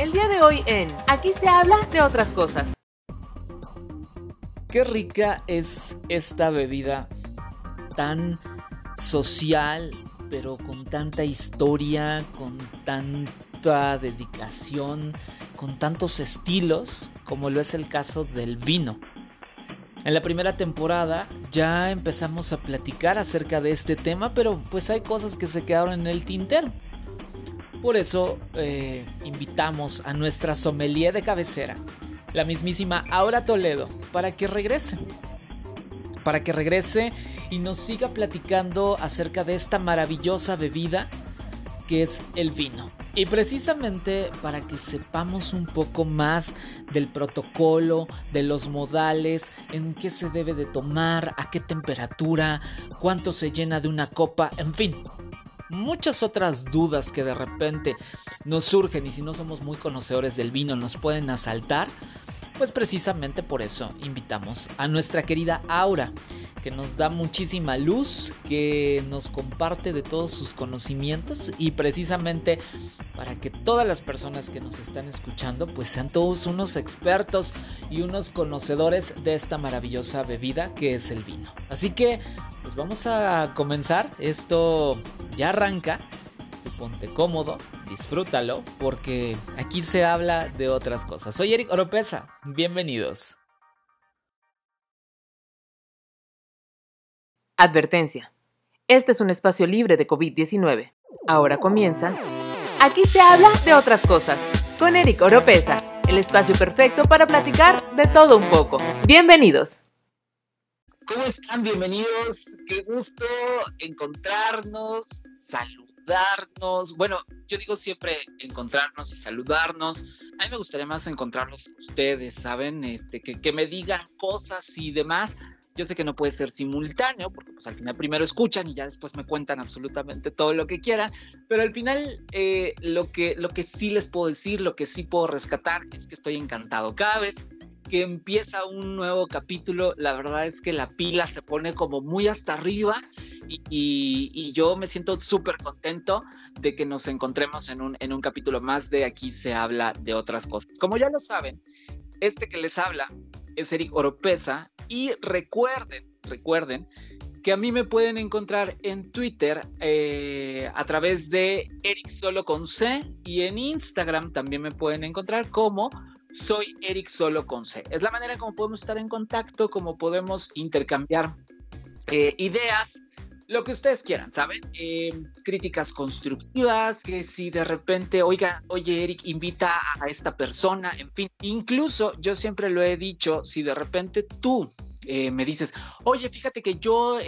El día de hoy en Aquí se habla de otras cosas. Qué rica es esta bebida tan social, pero con tanta historia, con tanta dedicación, con tantos estilos, como lo es el caso del vino. En la primera temporada ya empezamos a platicar acerca de este tema, pero pues hay cosas que se quedaron en el tintero. Por eso eh, invitamos a nuestra sommelier de cabecera, la mismísima Aura Toledo, para que regrese. Para que regrese y nos siga platicando acerca de esta maravillosa bebida que es el vino. Y precisamente para que sepamos un poco más del protocolo, de los modales, en qué se debe de tomar, a qué temperatura, cuánto se llena de una copa, en fin, muchas otras dudas que de repente nos surgen y si no somos muy conocedores del vino nos pueden asaltar, pues precisamente por eso invitamos a nuestra querida Aura, que nos da muchísima luz, que nos comparte de todos sus conocimientos y precisamente para que todas las personas que nos están escuchando pues sean todos unos expertos y unos conocedores de esta maravillosa bebida que es el vino. Así que pues vamos a comenzar, esto ya arranca ponte cómodo, disfrútalo, porque aquí se habla de otras cosas. Soy Eric Oropesa, bienvenidos. Advertencia. Este es un espacio libre de COVID-19. Ahora comienza. Aquí se habla de otras cosas, con Eric Oropesa, el espacio perfecto para platicar de todo un poco. Bienvenidos. ¿Cómo están? Bienvenidos. Qué gusto encontrarnos. Salud darnos, bueno, yo digo siempre encontrarnos y saludarnos. A mí me gustaría más encontrarlos ustedes, ¿saben? Este, que, que me digan cosas y demás. Yo sé que no puede ser simultáneo, porque pues al final primero escuchan y ya después me cuentan absolutamente todo lo que quieran, pero al final eh, lo, que, lo que sí les puedo decir, lo que sí puedo rescatar es que estoy encantado. Cada vez que empieza un nuevo capítulo, la verdad es que la pila se pone como muy hasta arriba y, yo me siento súper contento de que nos encontremos en un, en un capítulo más de Aquí se habla de otras cosas. Como ya lo saben, este que les habla es Eric Oropesa y recuerden, recuerden que a mí me pueden encontrar en Twitter eh, a través de Eric Solo con C y en Instagram también me pueden encontrar como soy Eric Solo con C. Es la manera como podemos estar en contacto, como podemos intercambiar eh, ideas, lo que ustedes quieran, ¿saben? Eh, críticas constructivas, que si de repente, oiga, oye Eric, invita a esta persona, en fin, incluso yo siempre lo he dicho, si de repente tú eh, me dices, oye, fíjate que yo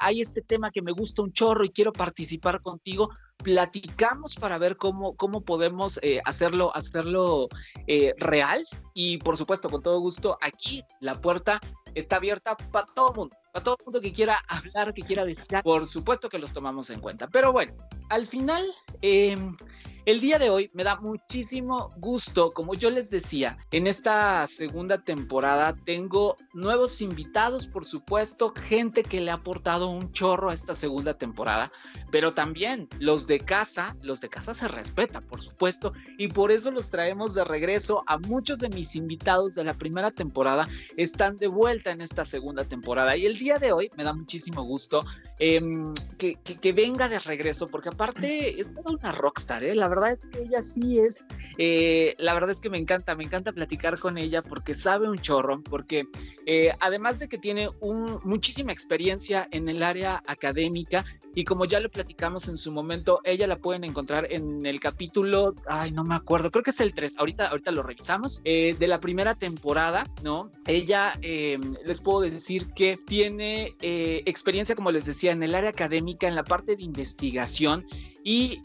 hay este tema que me gusta un chorro y quiero participar contigo, platicamos para ver cómo, cómo podemos eh, hacerlo, hacerlo eh, real. Y por supuesto, con todo gusto, aquí la puerta está abierta para todo el mundo, para todo el mundo que quiera hablar, que quiera visitar. Por supuesto que los tomamos en cuenta. Pero bueno, al final, em, el día de hoy me da muchísimo gusto, como yo les decía, en esta segunda temporada tengo nuevos invitados, por supuesto, gente que le ha aportado un chorro a esta segunda temporada, pero también los de casa, los de casa se respeta, por supuesto, y por eso los traemos de regreso a muchos de mis invitados de la primera temporada, están de vuelta en esta segunda temporada y el día de hoy me da muchísimo gusto em, que, venga de regreso, porque aparte es toda una rockstar, ¿eh? Verdad es que ella sí es, eh, la verdad es que me encanta, me encanta platicar con ella porque sabe un chorro, porque eh, además de que tiene muchísima experiencia en el área académica, y como ya lo platicamos en su momento, ella la pueden encontrar en el capítulo, ay, no me acuerdo, creo que es el 3, ahorita, ahorita lo revisamos, eh, de la primera temporada, ¿no? Ella, les puedo decir que tiene experiencia, como les decía, en el área académica, en la parte de investigación y,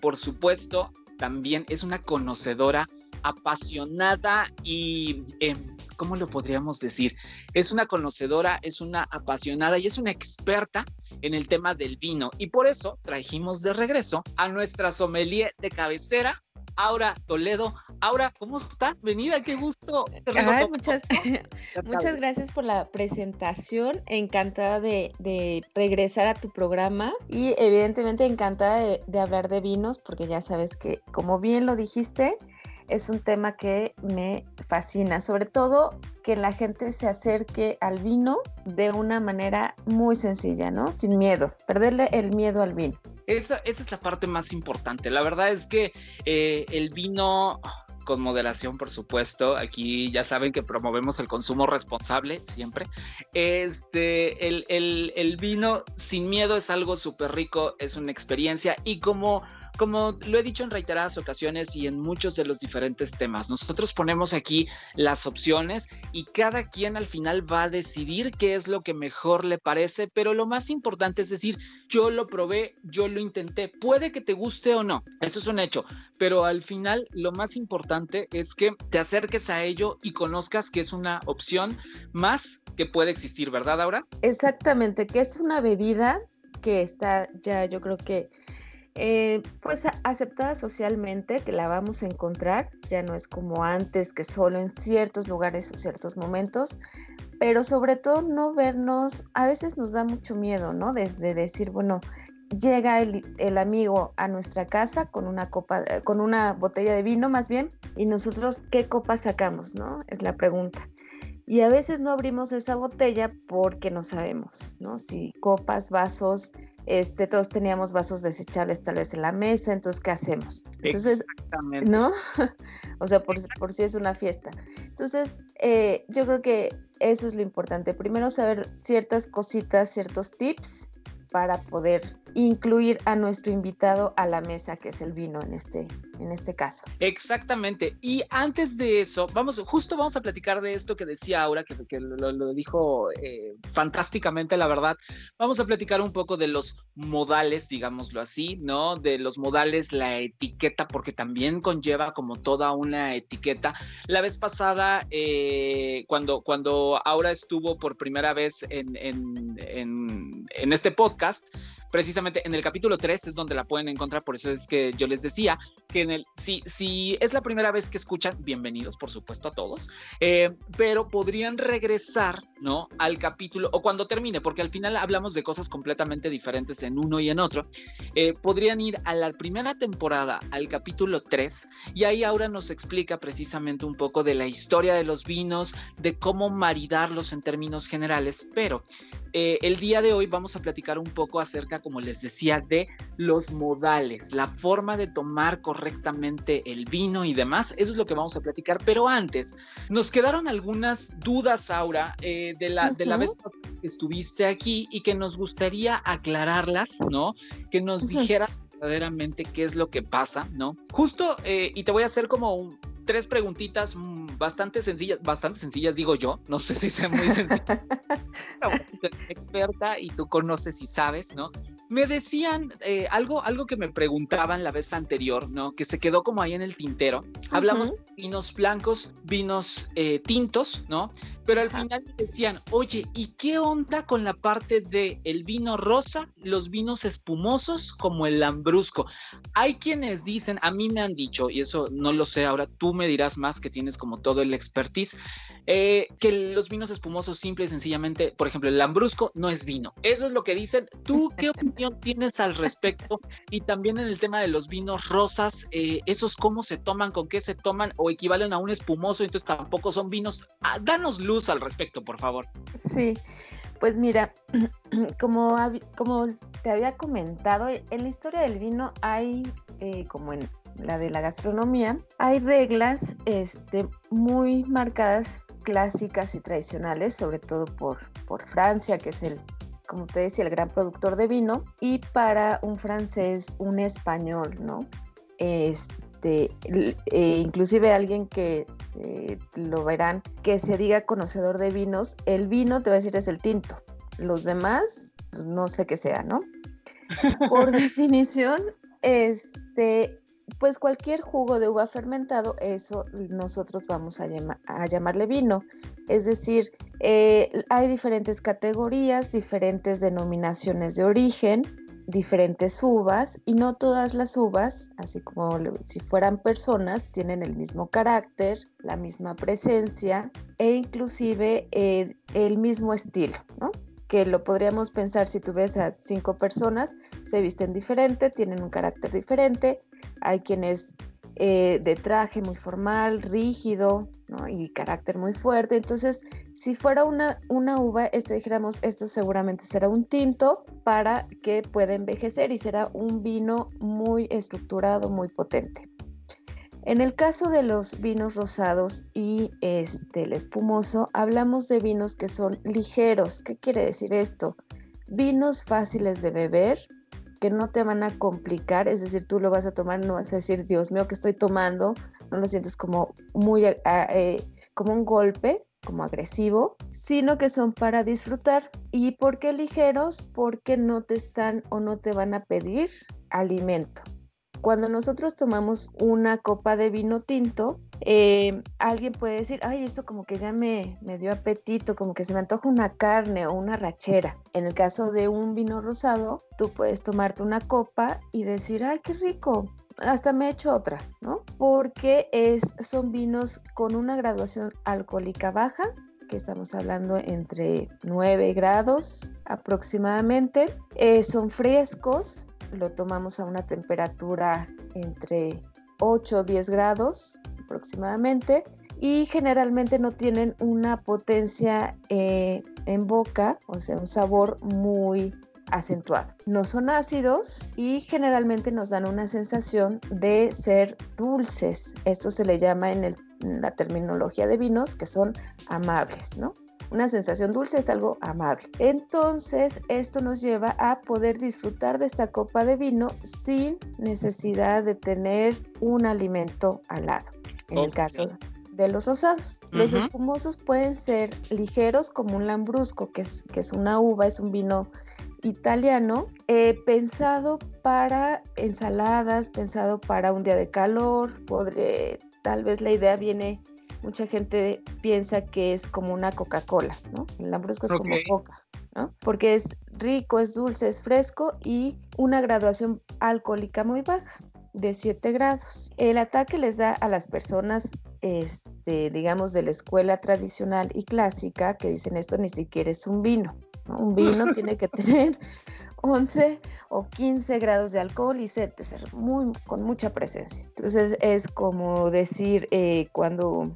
por supuesto, también es una conocedora apasionada y, eh, ¿cómo lo podríamos decir? Es una conocedora, es una apasionada y es una experta en el tema del vino. Y por eso trajimos de regreso a nuestra sommelier de cabecera, Aura Toledo. Aura, ¿cómo está? Venida, qué gusto. muchas, muchas gracias por la presentación. Encantada de, regresar a tu programa y evidentemente encantada de, hablar de vinos porque ya sabes que, como bien lo dijiste, es un tema que me fascina, sobre todo que la gente se acerque al vino de una manera muy sencilla, ¿no? Sin miedo, perderle el miedo al vino. Esa, esa es la parte más importante. La verdad es que eh, el vino con moderación, por supuesto. Aquí ya saben que promovemos el consumo responsable siempre. Este, el, el, el vino sin miedo es algo súper rico, es una experiencia y como como lo he dicho en reiteradas ocasiones y en muchos de los diferentes temas, nosotros ponemos aquí las opciones y cada quien al final va a decidir qué es lo que mejor le parece, pero lo más importante es decir, yo lo probé, yo lo intenté, puede que te guste o no, eso es un hecho, pero al final lo más importante es que te acerques a ello y conozcas que es una opción más que puede existir, ¿verdad, Aura? Exactamente, que es una bebida que está ya yo creo que eh, pues aceptada socialmente, que la vamos a encontrar, ya no es como antes, que solo en ciertos lugares o ciertos momentos, pero sobre todo no vernos, a veces nos da mucho miedo, ¿no? Desde decir, bueno, llega el, el, amigo a nuestra casa con una copa, eh, con una botella de vino más bien, y nosotros, ¿qué copa sacamos, no? Es la pregunta. Y a veces no abrimos esa botella porque no sabemos, ¿no? Si copas, vasos, este, todos teníamos vasos desechables tal vez en la mesa, entonces, ¿qué hacemos? Entonces, ¿no? o sea, por, por, si es una fiesta. Entonces, eh, yo creo que eso es lo importante. Primero saber ciertas cositas, ciertos tips para poder incluir a nuestro invitado a la mesa, que es el vino en este, en este caso. Exactamente. Y antes de eso, vamos, justo vamos a platicar de esto que decía Aura, que, lo, dijo eh, fantásticamente, la verdad. Vamos a platicar un poco de los modales, digámoslo así, ¿no? De los modales, la etiqueta, porque también conlleva como toda una etiqueta. La vez pasada, eh, cuando, cuando Aura estuvo por primera vez en, en, en este podcast, precisamente en el capítulo 3 es donde la pueden encontrar, por eso es que yo les decía que en el, si, si es la primera vez que escuchan, bienvenidos por supuesto a todos, eh, pero podrían regresar, ¿no? Al capítulo, o cuando termine, porque al final hablamos de cosas completamente diferentes en uno y en otro, eh, podrían ir a la primera temporada, al capítulo 3, y ahí Aura nos explica precisamente un poco de la historia de los vinos, de cómo maridarlos en términos generales, pero eh, el día de hoy vamos a platicar un poco acerca, como les decía, de los modales, la forma de tomar correctamente el vino y demás. Eso es lo que vamos a platicar. Pero antes, nos quedaron algunas dudas, Aura, eh, de, la, de la vez que estuviste aquí y que nos gustaría aclararlas, ¿no? Que nos dijeras verdaderamente qué es lo que pasa, ¿no? Justo, eh, y te voy a hacer como un, tres preguntitas mm, bastante sencillas, bastante sencillas, digo yo, no sé si sea muy sencilla. experta y tú conoces y sabes, ¿no? Me decían eh, algo, algo que me preguntaban la vez anterior, ¿no? Que se quedó como ahí en el tintero. Hablamos de vinos blancos, vinos eh, tintos, ¿no? Pero al final me decían, oye, ¿y qué onda con la parte de el vino rosa, los vinos espumosos como el lambrusco? Hay quienes dicen, a mí me han dicho, y eso no lo sé ahora, tú me dirás más que tienes como todo el expertise, eh, que los vinos espumosos simple y sencillamente, por ejemplo, el lambrusco no es vino. Eso es lo que dicen. ¿Tú qué opinión tienes al respecto? Y también en el tema de los vinos rosas, eh, esos cómo se toman, con qué se toman o equivalen a un espumoso, entonces tampoco son vinos. Ah, danos luz al respecto, por favor. Sí, pues mira, como, como te había comentado, en la historia del vino hay, eh, como en la de la gastronomía, hay reglas este, muy marcadas, clásicas y tradicionales, sobre todo por, por Francia, que es el como te decía, el gran productor de vino, y para un francés, un español, ¿no? Este, eh, inclusive alguien que eh, lo verán, que se diga conocedor de vinos, el vino te va a decir es el tinto. Los demás, pues, no sé qué sea, ¿no? Por definición, este, pues cualquier jugo de uva fermentado, eso nosotros vamos a, llamarle vino. Es decir, eh, hay diferentes categorías, diferentes denominaciones de origen, diferentes uvas y no todas las uvas, así como si fueran personas, tienen el mismo carácter, la misma presencia e inclusive eh, el mismo estilo, ¿no? que lo podríamos pensar si tú ves a cinco personas, se visten diferente, tienen un carácter diferente, hay quienes eh, de traje muy formal, rígido, y carácter muy fuerte. Entonces, si fuera una, una uva, este dijéramos, esto seguramente será un tinto para que pueda envejecer y será un vino muy estructurado, muy potente. En el caso de los vinos rosados y este, el espumoso, hablamos de vinos que son ligeros. ¿Qué quiere decir esto? Vinos fáciles de beber, que no te van a complicar, es decir, tú lo vas a tomar, no vas a decir, Dios mío, que estoy tomando, no lo sientes como muy, eh, eh, como un golpe, como agresivo, sino que son para disfrutar. ¿Y por qué ligeros? Porque no te están o no te van a pedir alimento. Cuando nosotros tomamos una copa de vino tinto, eh, alguien puede decir, ay, esto como que ya me, me dio apetito, como que se me antoja una carne o una rachera. En el caso de un vino rosado, tú puedes tomarte una copa y decir, ay, qué rico, hasta me he hecho otra, ¿no? Porque es, son vinos con una graduación alcohólica baja, que estamos hablando entre 9 grados aproximadamente. Eh, son frescos, lo tomamos a una temperatura entre 8 o 10 grados aproximadamente y generalmente no tienen una potencia eh, en boca, o sea, un sabor muy acentuado. No son ácidos y generalmente nos dan una sensación de ser dulces. Esto se le llama en, la terminología de vinos que son amables, ¿no? Una sensación dulce es algo amable. Entonces, esto nos lleva a poder disfrutar de esta copa de vino sin necesidad de tener un alimento al lado. En el caso de los rosados. Los espumosos pueden ser ligeros como un lambrusco, que es, que es una uva, es un vino italiano eh, pensado para ensaladas, pensado para un día de calor. Podré, tal vez la idea viene, mucha gente piensa que es como una Coca-Cola, ¿no? El lambrusco es como Coca, ¿no? Porque es rico, es dulce, es fresco y una graduación alcohólica muy baja de 7 grados. El ataque les da a las personas, este, digamos, de la escuela tradicional y clásica que dicen esto ni siquiera es un vino. Un vino tiene que tener 11 o 15 grados de alcohol y ser, ser muy, con mucha presencia. Entonces es como decir eh, cuando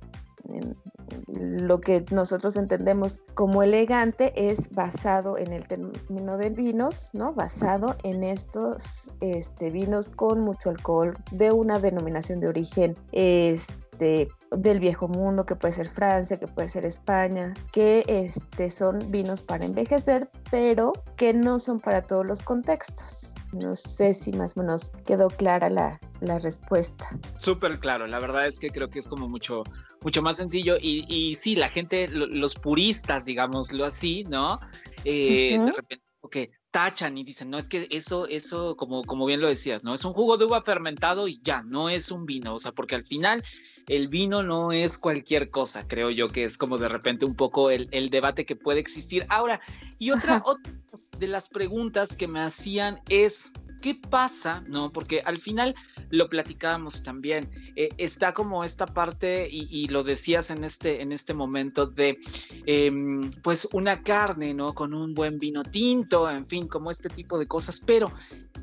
lo que nosotros entendemos como elegante es basado en el término de vinos, ¿no? Basado en estos este, vinos con mucho alcohol de una denominación de origen este, del viejo mundo, que puede ser Francia, que puede ser España, que este, son vinos para envejecer, pero que no son para todos los contextos. No sé si más o menos quedó clara la, la respuesta. Súper claro, la verdad es que creo que es como mucho, mucho más sencillo y, y sí, la gente, los puristas, digámoslo así, ¿no? Eh, de repente, ok, tachan y dicen, no, es que eso, eso, como, como bien lo decías, ¿no? Es un jugo de uva fermentado y ya, no es un vino, o sea, porque al final el vino no es cualquier cosa, creo yo que es como de repente un poco el, el debate que puede existir. Ahora, y otra, otra de las preguntas que me hacían es, ¿qué pasa? ¿No? Porque al final lo platicábamos también, eh, está como esta parte, y, lo decías en este, en este momento, de em, pues una carne, ¿no? Con un buen vino tinto, en fin, como este tipo de cosas, pero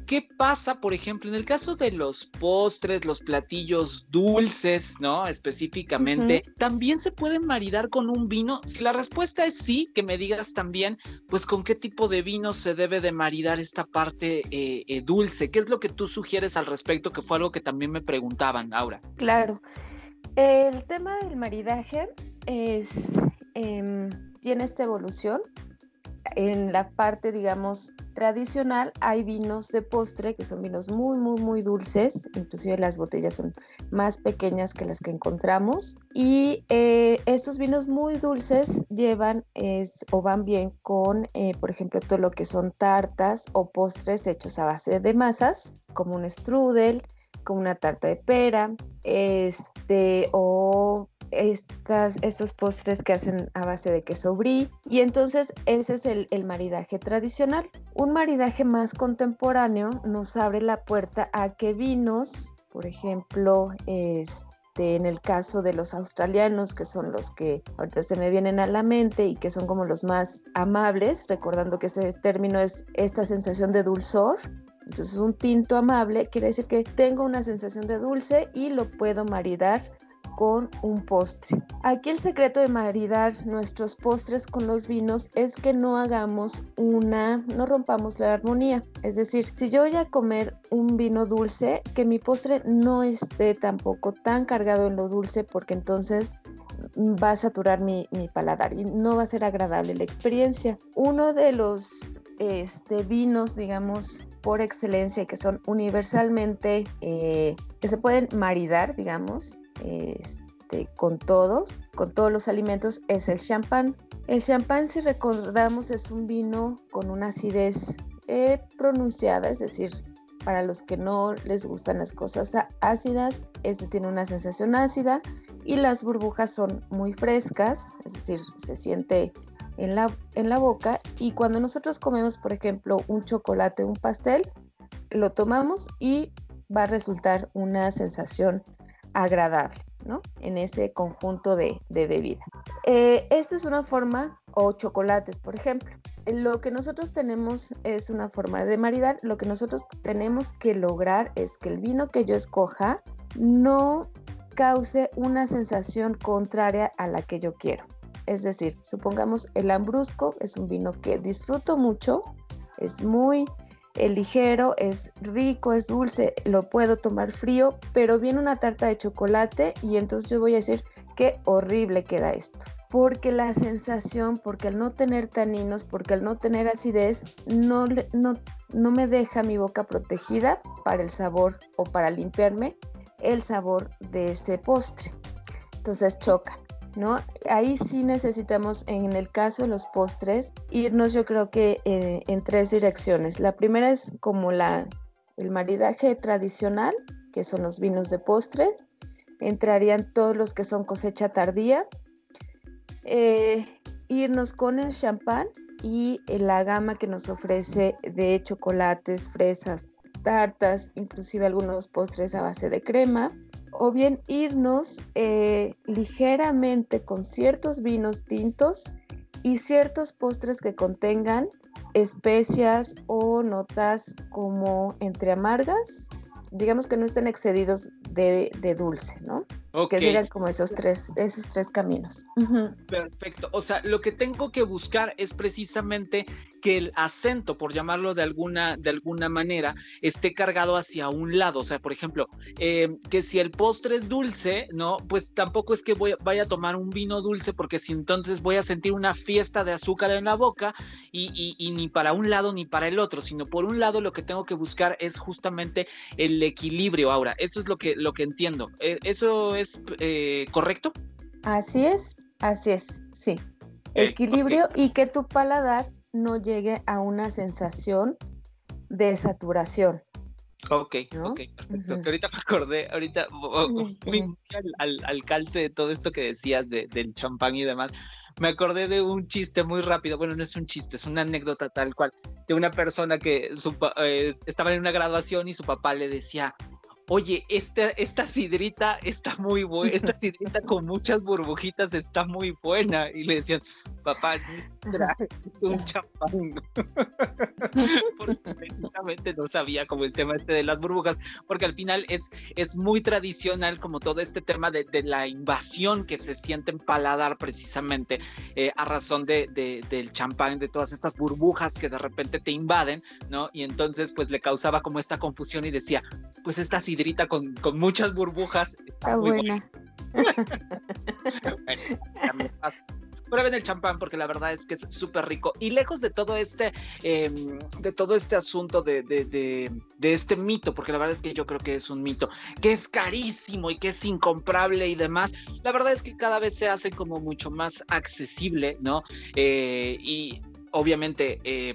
¿qué pasa, por ejemplo, en el caso de los postres, los platillos dulces, ¿no? Específicamente, ¿también se pueden maridar con un vino? Si la respuesta es sí, que me digas también, pues con qué tipo de vino se debe de maridar esta parte eh, eh, dulce. ¿Qué es lo que tú sugieres al respecto? Que fue algo que también me preguntaban, Aura. Claro. El tema del maridaje es, em, tiene esta evolución. En la parte, digamos, tradicional hay vinos de postre que son vinos muy, muy, muy dulces. Inclusive las botellas son más pequeñas que las que encontramos. Y eh, estos vinos muy dulces llevan o van bien con, eh, por ejemplo, todo lo que son tartas o postres hechos a base de masas, como un strudel, como una tarta de pera, este, o estas, estos postres que hacen a base de queso brie. Y entonces ese es el, el, maridaje tradicional. Un maridaje más contemporáneo nos abre la puerta a que vinos, por ejemplo, este, en el caso de los australianos, que son los que ahorita se me vienen a la mente y que son como los más amables, recordando que ese término es esta sensación de dulzor, Entonces un tinto amable quiere decir que tengo una sensación de dulce y lo puedo maridar con un postre. Aquí el secreto de maridar nuestros postres con los vinos es que no hagamos una, no rompamos la armonía. Es decir, si yo voy a comer un vino dulce, que mi postre no esté tampoco tan cargado en lo dulce porque entonces va a saturar mi, paladar y no va a ser agradable la experiencia. Uno de los este, vinos, digamos, por excelencia que son universalmente, eh, que se pueden maridar, digamos, este, con todos, con todos los alimentos, es el champán. El champán, si recordamos, es un vino con una acidez eh, pronunciada, es decir, para los que no les gustan las cosas ácidas, este tiene una sensación ácida y las burbujas son muy frescas, es decir, se siente en la, en la boca y cuando nosotros comemos, por ejemplo, un chocolate, un pastel, lo tomamos y va a resultar una sensación agradable, ¿no? En ese conjunto de, bebida. Eh, esta es una forma, o chocolates, por ejemplo. Lo que nosotros tenemos es una forma de maridar. Lo que nosotros tenemos que lograr es que el vino que yo escoja no cause una sensación contraria a la que yo quiero. Es decir, supongamos el Ambrusco es un vino que disfruto mucho, es muy ligero, es rico, es dulce, lo puedo tomar frío, pero viene una tarta de chocolate y entonces yo voy a decir qué horrible queda esto. Porque la sensación, porque al no tener taninos, porque al no tener acidez, no, no, no me deja mi boca protegida para el sabor o para limpiarme el sabor de ese postre. Entonces choca. ¿No? Ahí sí necesitamos, en el caso de los postres, irnos yo creo que eh, en tres direcciones. La primera es como la, el maridaje tradicional, que son los vinos de postre. Entrarían todos los que son cosecha tardía. Eh, irnos con el champán y la gama que nos ofrece de chocolates, fresas, tartas, inclusive algunos postres a base de crema o bien irnos eh, ligeramente con ciertos vinos tintos y ciertos postres que contengan especias o notas como entre amargas, digamos que no estén excedidos de, de dulce, ¿no? Que sigan como esos tres, esos tres caminos. Perfecto. O sea, lo que tengo que buscar es precisamente que el acento, por llamarlo de alguna, de alguna manera, esté cargado hacia un lado. O sea, por ejemplo, eh, que si el postre es dulce, ¿no? Pues tampoco es que voy, vaya a tomar un vino dulce, porque si entonces voy a sentir una fiesta de azúcar en la boca y, y ni para un lado ni para el otro, sino por un lado lo que tengo que buscar es justamente el equilibrio. Ahora, eso es lo que, lo que entiendo. Eh, eso es eh, correcto? Así es, así es, sí. Equilibrio y que tu paladar no llegue a una sensación de Ok, ok, perfecto. Que ahorita me acordé, ahorita al, al, calce de todo esto que decías de, del champán y demás, me acordé de un chiste muy rápido, bueno, no es un chiste, es una anécdota tal cual, de una persona que eh, estaba en una graduación y su papá le decía, oye, esta, esta sidrita está muy buena, esta sidrita con muchas burbujitas está muy buena. Y le decían, papá, un champán. porque precisamente no sabía como el tema este de las burbujas, porque al final es, es muy tradicional como todo este tema de, la invasión que se siente en paladar precisamente eh, a razón de, del champán, de todas estas burbujas que de repente te invaden, ¿no? Y entonces pues le causaba como esta confusión y decía, pues esta sidrita con, con muchas burbujas está, buena. prueben el champán porque la verdad es que es súper rico. Y lejos de todo este, em, de todo este asunto de, de, de, este mito, porque la verdad es que yo creo que es un mito, que es carísimo y que es incomparable y demás, la verdad es que cada vez se hace como mucho más accesible, ¿no? Eh, y obviamente... Eh,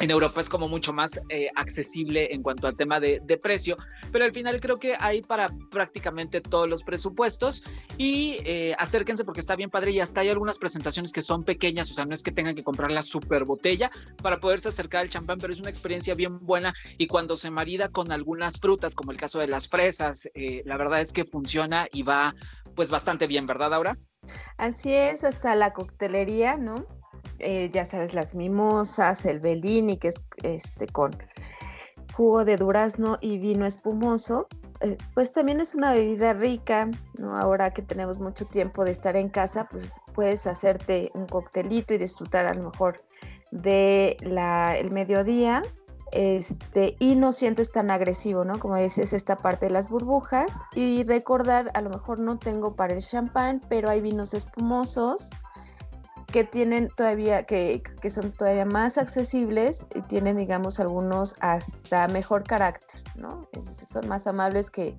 en Europa es como mucho más eh, accesible en cuanto al tema de, precio, pero al final creo que hay para prácticamente todos los presupuestos y eh, acérquense porque está bien padre y hasta hay algunas presentaciones que son pequeñas, o sea, no es que tengan que comprar la super botella para poderse acercar al champán, pero es una experiencia bien buena y cuando se marida con algunas frutas, como el caso de las fresas, eh, la verdad es que funciona y va pues bastante bien, ¿verdad, Aura? Así es, hasta la coctelería, ¿no? Eh, ya sabes, las mimosas, el Bellini, que es este con jugo de durazno y vino espumoso, eh, pues también es una bebida rica, ¿no? Ahora que tenemos mucho tiempo de estar en casa, pues puedes hacerte un coctelito y disfrutar a lo mejor de la, mediodía este, y no sientes tan agresivo, ¿no? Como dices, esta parte de las burbujas y recordar, a lo mejor no tengo para el champán, pero hay vinos espumosos que tienen todavía, que, que, son todavía más accesibles y tienen, digamos, algunos hasta mejor carácter, ¿no? son más amables que,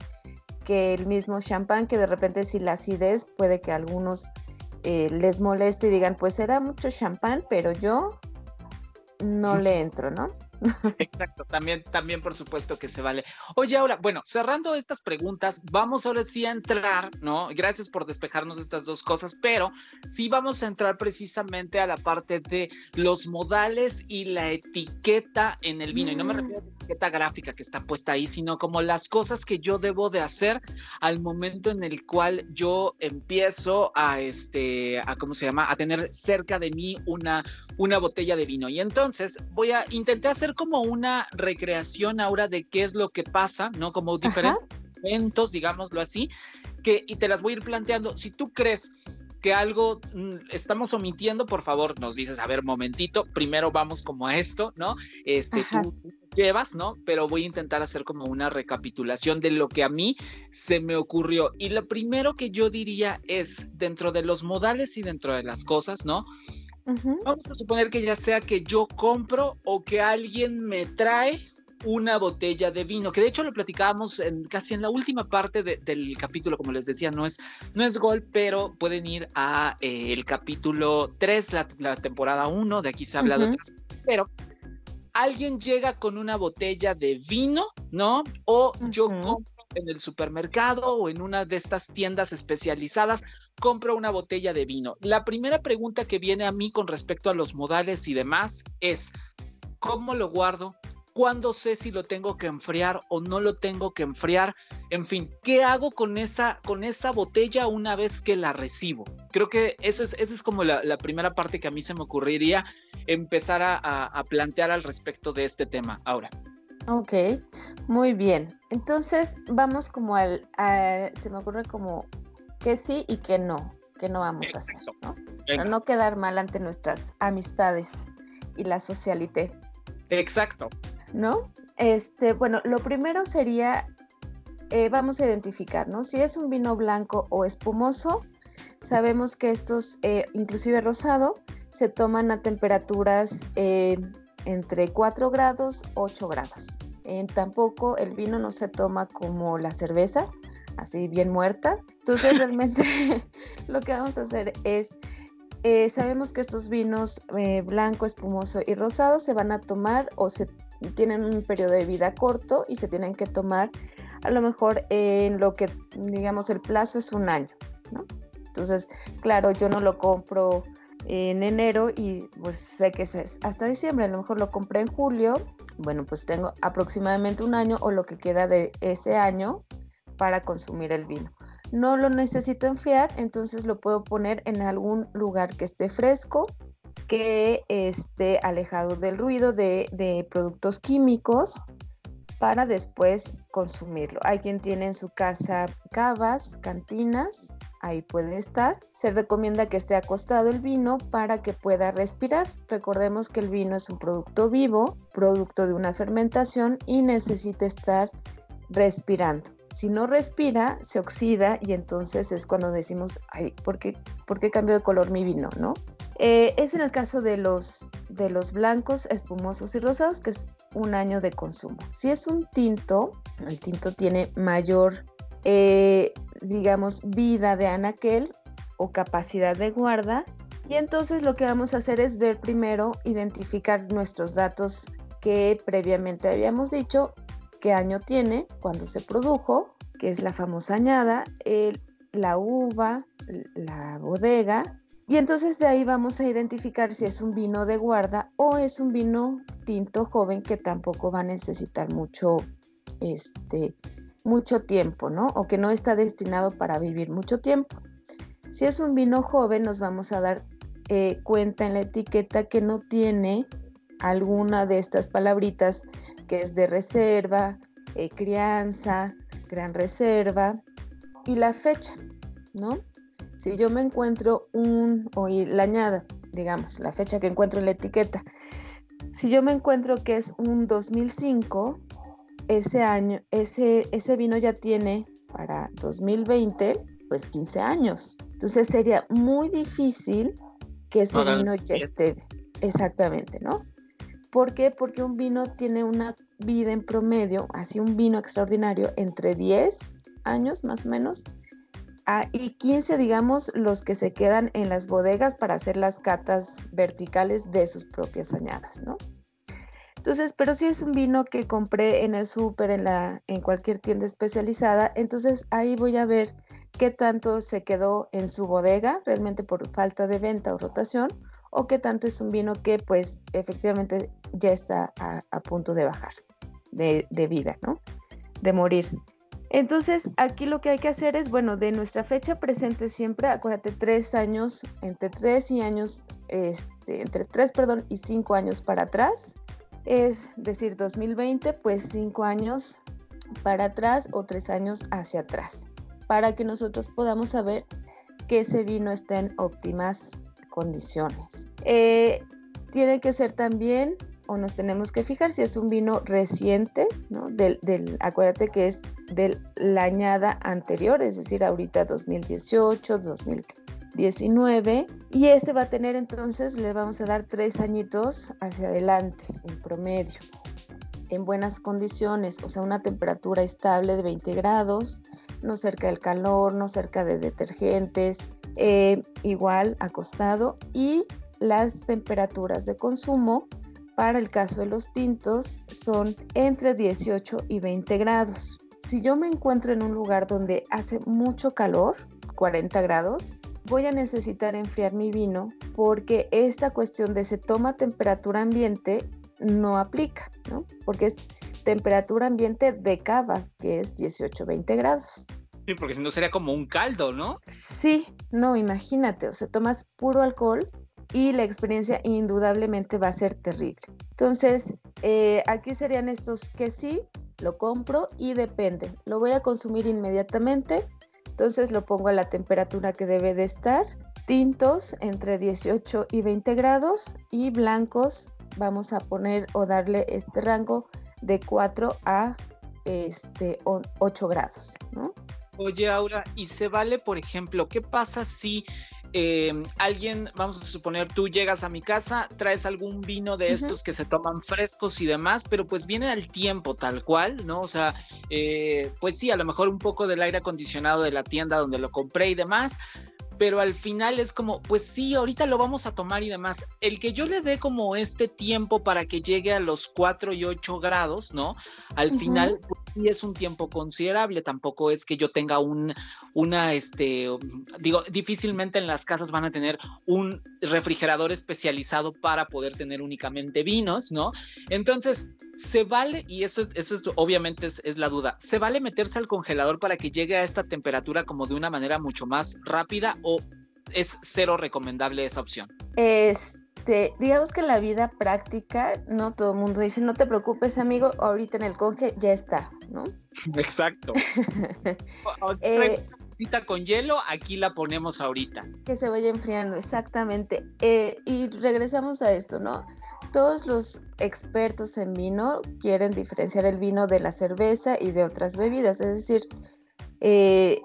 que el mismo champán, que de repente si la acidez puede que a algunos eh, les moleste y digan, pues era mucho champán, pero yo no le entro, ¿no? Exacto, también, también por supuesto que se vale. Oye, ahora, bueno, cerrando estas preguntas, vamos ahora sí a entrar, ¿no? Gracias por despejarnos estas dos cosas, pero sí vamos a entrar precisamente a la parte de los modales y la etiqueta en el vino. Y no me refiero a la etiqueta gráfica que está puesta ahí, sino como las cosas que yo debo de hacer al momento en el cual yo empiezo a, este, a, ¿cómo se llama? A tener cerca de mí una, una botella de vino. Y entonces voy a intentar hacer como una recreación ahora de qué es lo que pasa, ¿no? Como diferentes eventos, digámoslo así, que, y te las voy a ir planteando. Si tú crees que algo mm, estamos omitiendo, por favor, nos dices, a ver, momentito, primero vamos como a esto, ¿no? Este, tú llevas, ¿no? Pero voy a intentar hacer como una recapitulación de lo que a mí se me ocurrió. Y lo primero que yo diría es, dentro de los modales y dentro de las cosas, ¿no? Vamos a suponer que ya sea que yo compro o que alguien me trae una botella de vino, que de hecho lo platicábamos en, casi en la última parte del capítulo, como les decía, no es, no es gol, pero pueden ir a eh, el capítulo 3, la, temporada 1, de aquí se habla de otras, pero alguien llega con una botella de vino, ¿no? O yo compro en el supermercado o en una de estas tiendas especializadas compro una botella de vino. La primera pregunta que viene a mí con respecto a los modales y demás es, ¿cómo lo guardo? ¿Cuándo sé si lo tengo que enfriar o no lo tengo que enfriar? En fin, ¿qué hago con esa, con esa botella una vez que la recibo? Creo que eso es, esa es como la, primera parte que a mí se me ocurriría empezar a, plantear al respecto de este tema ahora. Ok, muy bien. Entonces vamos como al, se me ocurre como que sí y que no, que no vamos a hacer, ¿no? Para no quedar mal ante nuestras amistades y la socialité. Exacto. ¿No? Este, bueno, lo primero sería, eh, vamos a identificar, ¿no? Si es un vino blanco o espumoso, sabemos que estos, eh, inclusive rosado, se toman a temperaturas eh, entre 4 grados, 8 grados. tampoco el vino no se toma como la cerveza, así bien muerta. Entonces realmente lo que vamos a hacer es, eh, sabemos que estos vinos eh, blanco, espumoso y rosado se van a tomar o se tienen un periodo de vida corto y se tienen que tomar a lo mejor en lo que digamos el plazo es un año, ¿no? Entonces, claro, yo no lo compro en enero y pues sé que es hasta diciembre, a lo mejor lo compré en julio, bueno, pues tengo aproximadamente un año o lo que queda de ese año para consumir el vino. No lo necesito enfriar, entonces lo puedo poner en algún lugar que esté fresco, que esté alejado del ruido de, productos químicos para después consumirlo. Hay quien tiene en su casa cavas, cantinas, ahí puede estar. Se recomienda que esté acostado el vino para que pueda respirar. Recordemos que el vino es un producto vivo, producto de una fermentación y necesita estar respirando. Si no respira, se oxida y entonces es cuando decimos, ay, ¿por qué, ¿por de color mi vino? ¿no? Eh, es en el caso de los, de los blancos, espumosos y rosados, que es un año de consumo. Si es un tinto, el tinto tiene mayor, eh, digamos, vida de anaquel o capacidad de guarda. Y entonces lo que vamos a hacer es ver primero, identificar nuestros datos que previamente habíamos dicho qué año tiene, cuándo se produjo, que es la famosa añada, el, la uva, la bodega. Y entonces de ahí vamos a identificar si es un vino de guarda o es un vino tinto joven que tampoco va a necesitar mucho, este, mucho tiempo, ¿no? O que no está destinado para vivir mucho tiempo. Si es un vino joven, nos vamos a dar eh, cuenta en la etiqueta que no tiene alguna de estas palabritas que es de reserva, eh, crianza, gran reserva y la fecha, ¿no? Si yo me encuentro un, o la añada, digamos, la fecha que encuentro en la etiqueta, si yo me encuentro que es un 2005, ese año, ese, ese vino ya tiene para 2020, pues 15 años. Entonces sería muy difícil que ese vino ya esté exactamente, ¿no? ¿Por qué? Porque un vino tiene una vida en promedio, así un vino extraordinario, entre 10 años más o menos, y 15, digamos, los que se quedan en las bodegas para hacer las catas verticales de sus propias añadas, ¿no? Entonces, pero si es un vino que compré en el súper, en, la, en cualquier tienda especializada, entonces ahí voy a ver qué tanto se quedó en su bodega, realmente por falta de venta o rotación, o qué tanto es un vino que pues efectivamente ya está a, punto de bajar de, de vida, ¿no? De morir. Entonces, aquí lo que hay que hacer es, bueno, de nuestra fecha presente siempre, acuérdate, tres años, entre tres y años, este, entre tres, perdón, y cinco años para atrás, es decir, 2020, pues cinco años para atrás o tres años hacia atrás, para que nosotros podamos saber que ese vino está en óptimas condiciones. Eh, tiene que ser también, o nos tenemos que fijar si es un vino reciente, ¿no? Del, del, acuérdate que es de la añada anterior, es decir, ahorita 2018, 2019, y este va a tener entonces, le vamos a dar tres añitos hacia adelante en promedio, en buenas condiciones, o sea, una temperatura estable de 20 grados, no cerca del calor, no cerca de detergentes, eh, igual acostado, y las temperaturas de consumo para el caso de los tintos son entre 18 y 20 grados si yo me encuentro en un lugar donde hace mucho calor, 40 grados, voy a necesitar enfriar mi vino porque esta cuestión de se toma temperatura ambiente no aplica, ¿no? Porque es temperatura ambiente de cava, que es 18-20 grados. Sí, porque si no sería como un caldo, ¿no? Sí, no, imagínate, o sea, tomas puro alcohol y la experiencia indudablemente va a ser terrible. Entonces, eh, aquí serían estos que sí, lo compro y depende, lo voy a consumir inmediatamente, entonces lo pongo a la temperatura que debe de estar, tintos entre 18 y 20 grados y blancos vamos a poner o darle este rango de 4 a este, 8 grados, ¿no? Oye, Aura, ¿y se vale, por ejemplo, qué pasa si Em, alguien, vamos a suponer, tú llegas a mi casa, traes algún vino de estos que se toman frescos y demás, pero pues viene al tiempo tal cual, ¿no? O sea, eh, pues sí, a lo mejor un poco del aire acondicionado de la tienda donde lo compré y demás, pero al final es como, pues sí, ahorita lo vamos a tomar y demás. El que yo le dé como este tiempo para que llegue a los 4 y 8 grados, ¿no? Al final, pues sí es un tiempo considerable, tampoco es que yo tenga un, una, este, digo, difícilmente en las casas van a tener un refrigerador especializado para poder tener únicamente vinos, ¿no? Entonces, se vale, y eso, eso obviamente es, es la duda, ¿se vale meterse al congelador para que llegue a esta temperatura como de una manera mucho más rápida o es cero recomendable esa opción? Este, digamos que en la vida práctica, no todo el mundo dice, no te preocupes, amigo, ahorita en el conge ya está, ¿no? Exacto. eh, con hielo, aquí la ponemos ahorita. Que se vaya enfriando, exactamente. Eh, y regresamos a esto, ¿no? Todos los expertos en vino quieren diferenciar el vino de la cerveza y de otras bebidas, es decir, eh,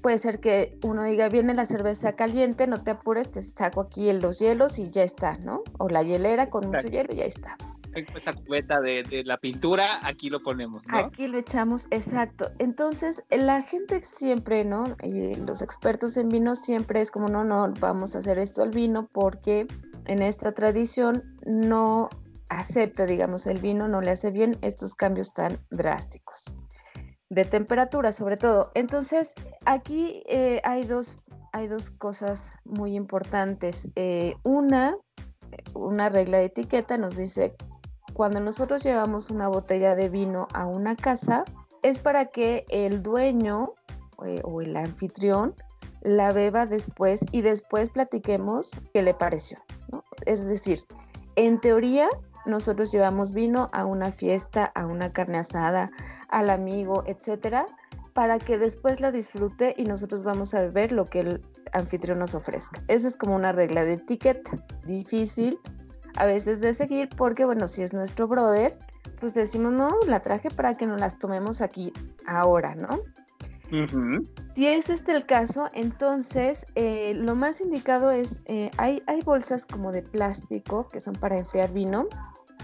puede ser que uno diga, viene la cerveza caliente, no te apures, te saco aquí los hielos y ya está, ¿no? O la hielera con mucho hielo y ya está. Esta cubeta de, la pintura, aquí lo ponemos, ¿no? Aquí lo echamos, exacto. Entonces, la gente siempre, ¿no? Y los expertos en vino siempre es como, no, no, vamos a hacer esto al vino porque en esta tradición no acepta, digamos, el vino, no le hace bien estos cambios tan drásticos de temperatura sobre todo. Entonces, aquí eh, hay, dos, hay dos cosas muy importantes. Eh, una, una regla de etiqueta nos dice, cuando nosotros llevamos una botella de vino a una casa, es para que el dueño eh, o el anfitrión la beba después y después platiquemos qué le pareció. Es decir, en teoría, nosotros llevamos vino a una fiesta, a una carne asada, al amigo, etcétera, para que después la disfrute y nosotros vamos a beber lo que el anfitrión nos ofrezca. Esa es como una regla de etiqueta difícil a veces de seguir porque, bueno, si es nuestro brother, pues decimos, no, la traje para que nos las tomemos aquí ahora, ¿no? Si es este el caso, entonces eh, lo más indicado es, eh, hay, hay bolsas como de plástico que son para enfriar vino,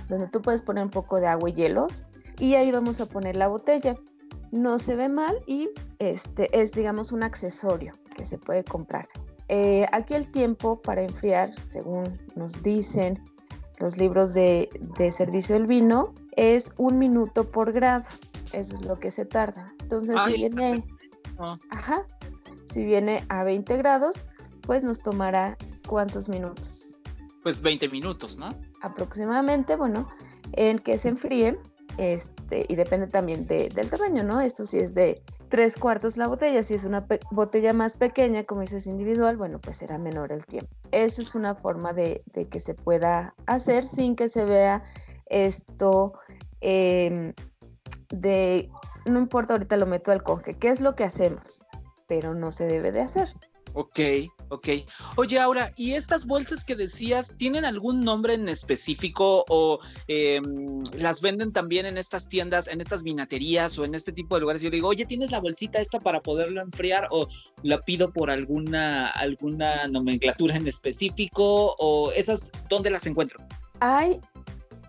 donde tú puedes poner un poco de agua y hielos y ahí vamos a poner la botella. No se ve mal y este es, digamos, un accesorio que se puede comprar. Eh, aquí el tiempo para enfriar, según nos dicen los libros de, de servicio del vino, es un minuto por grado. Eso es lo que se tarda. Entonces, si viene, ajá, si viene a 20 grados, pues nos tomará cuántos minutos. Pues 20 minutos, ¿no? Aproximadamente, bueno, en que se enfríe, este, y depende también del tamaño, ¿no? Esto sí es de tres cuartos la botella, si es una botella más pequeña, como dices individual, bueno, pues será menor el tiempo. Eso es una forma de, de que se pueda hacer sin que se vea esto Em, de, no importa, ahorita lo meto al conge, ¿qué es lo que hacemos? Pero no se debe de hacer. Ok, ok. Oye, Aura, ¿y estas bolsas que decías tienen algún nombre en específico o em, las venden también en estas tiendas, en estas vinaterías o en este tipo de lugares? Yo digo, oye, ¿tienes la bolsita esta para poderlo enfriar o la pido por alguna, alguna nomenclatura en específico o esas, ¿dónde las encuentro? Hay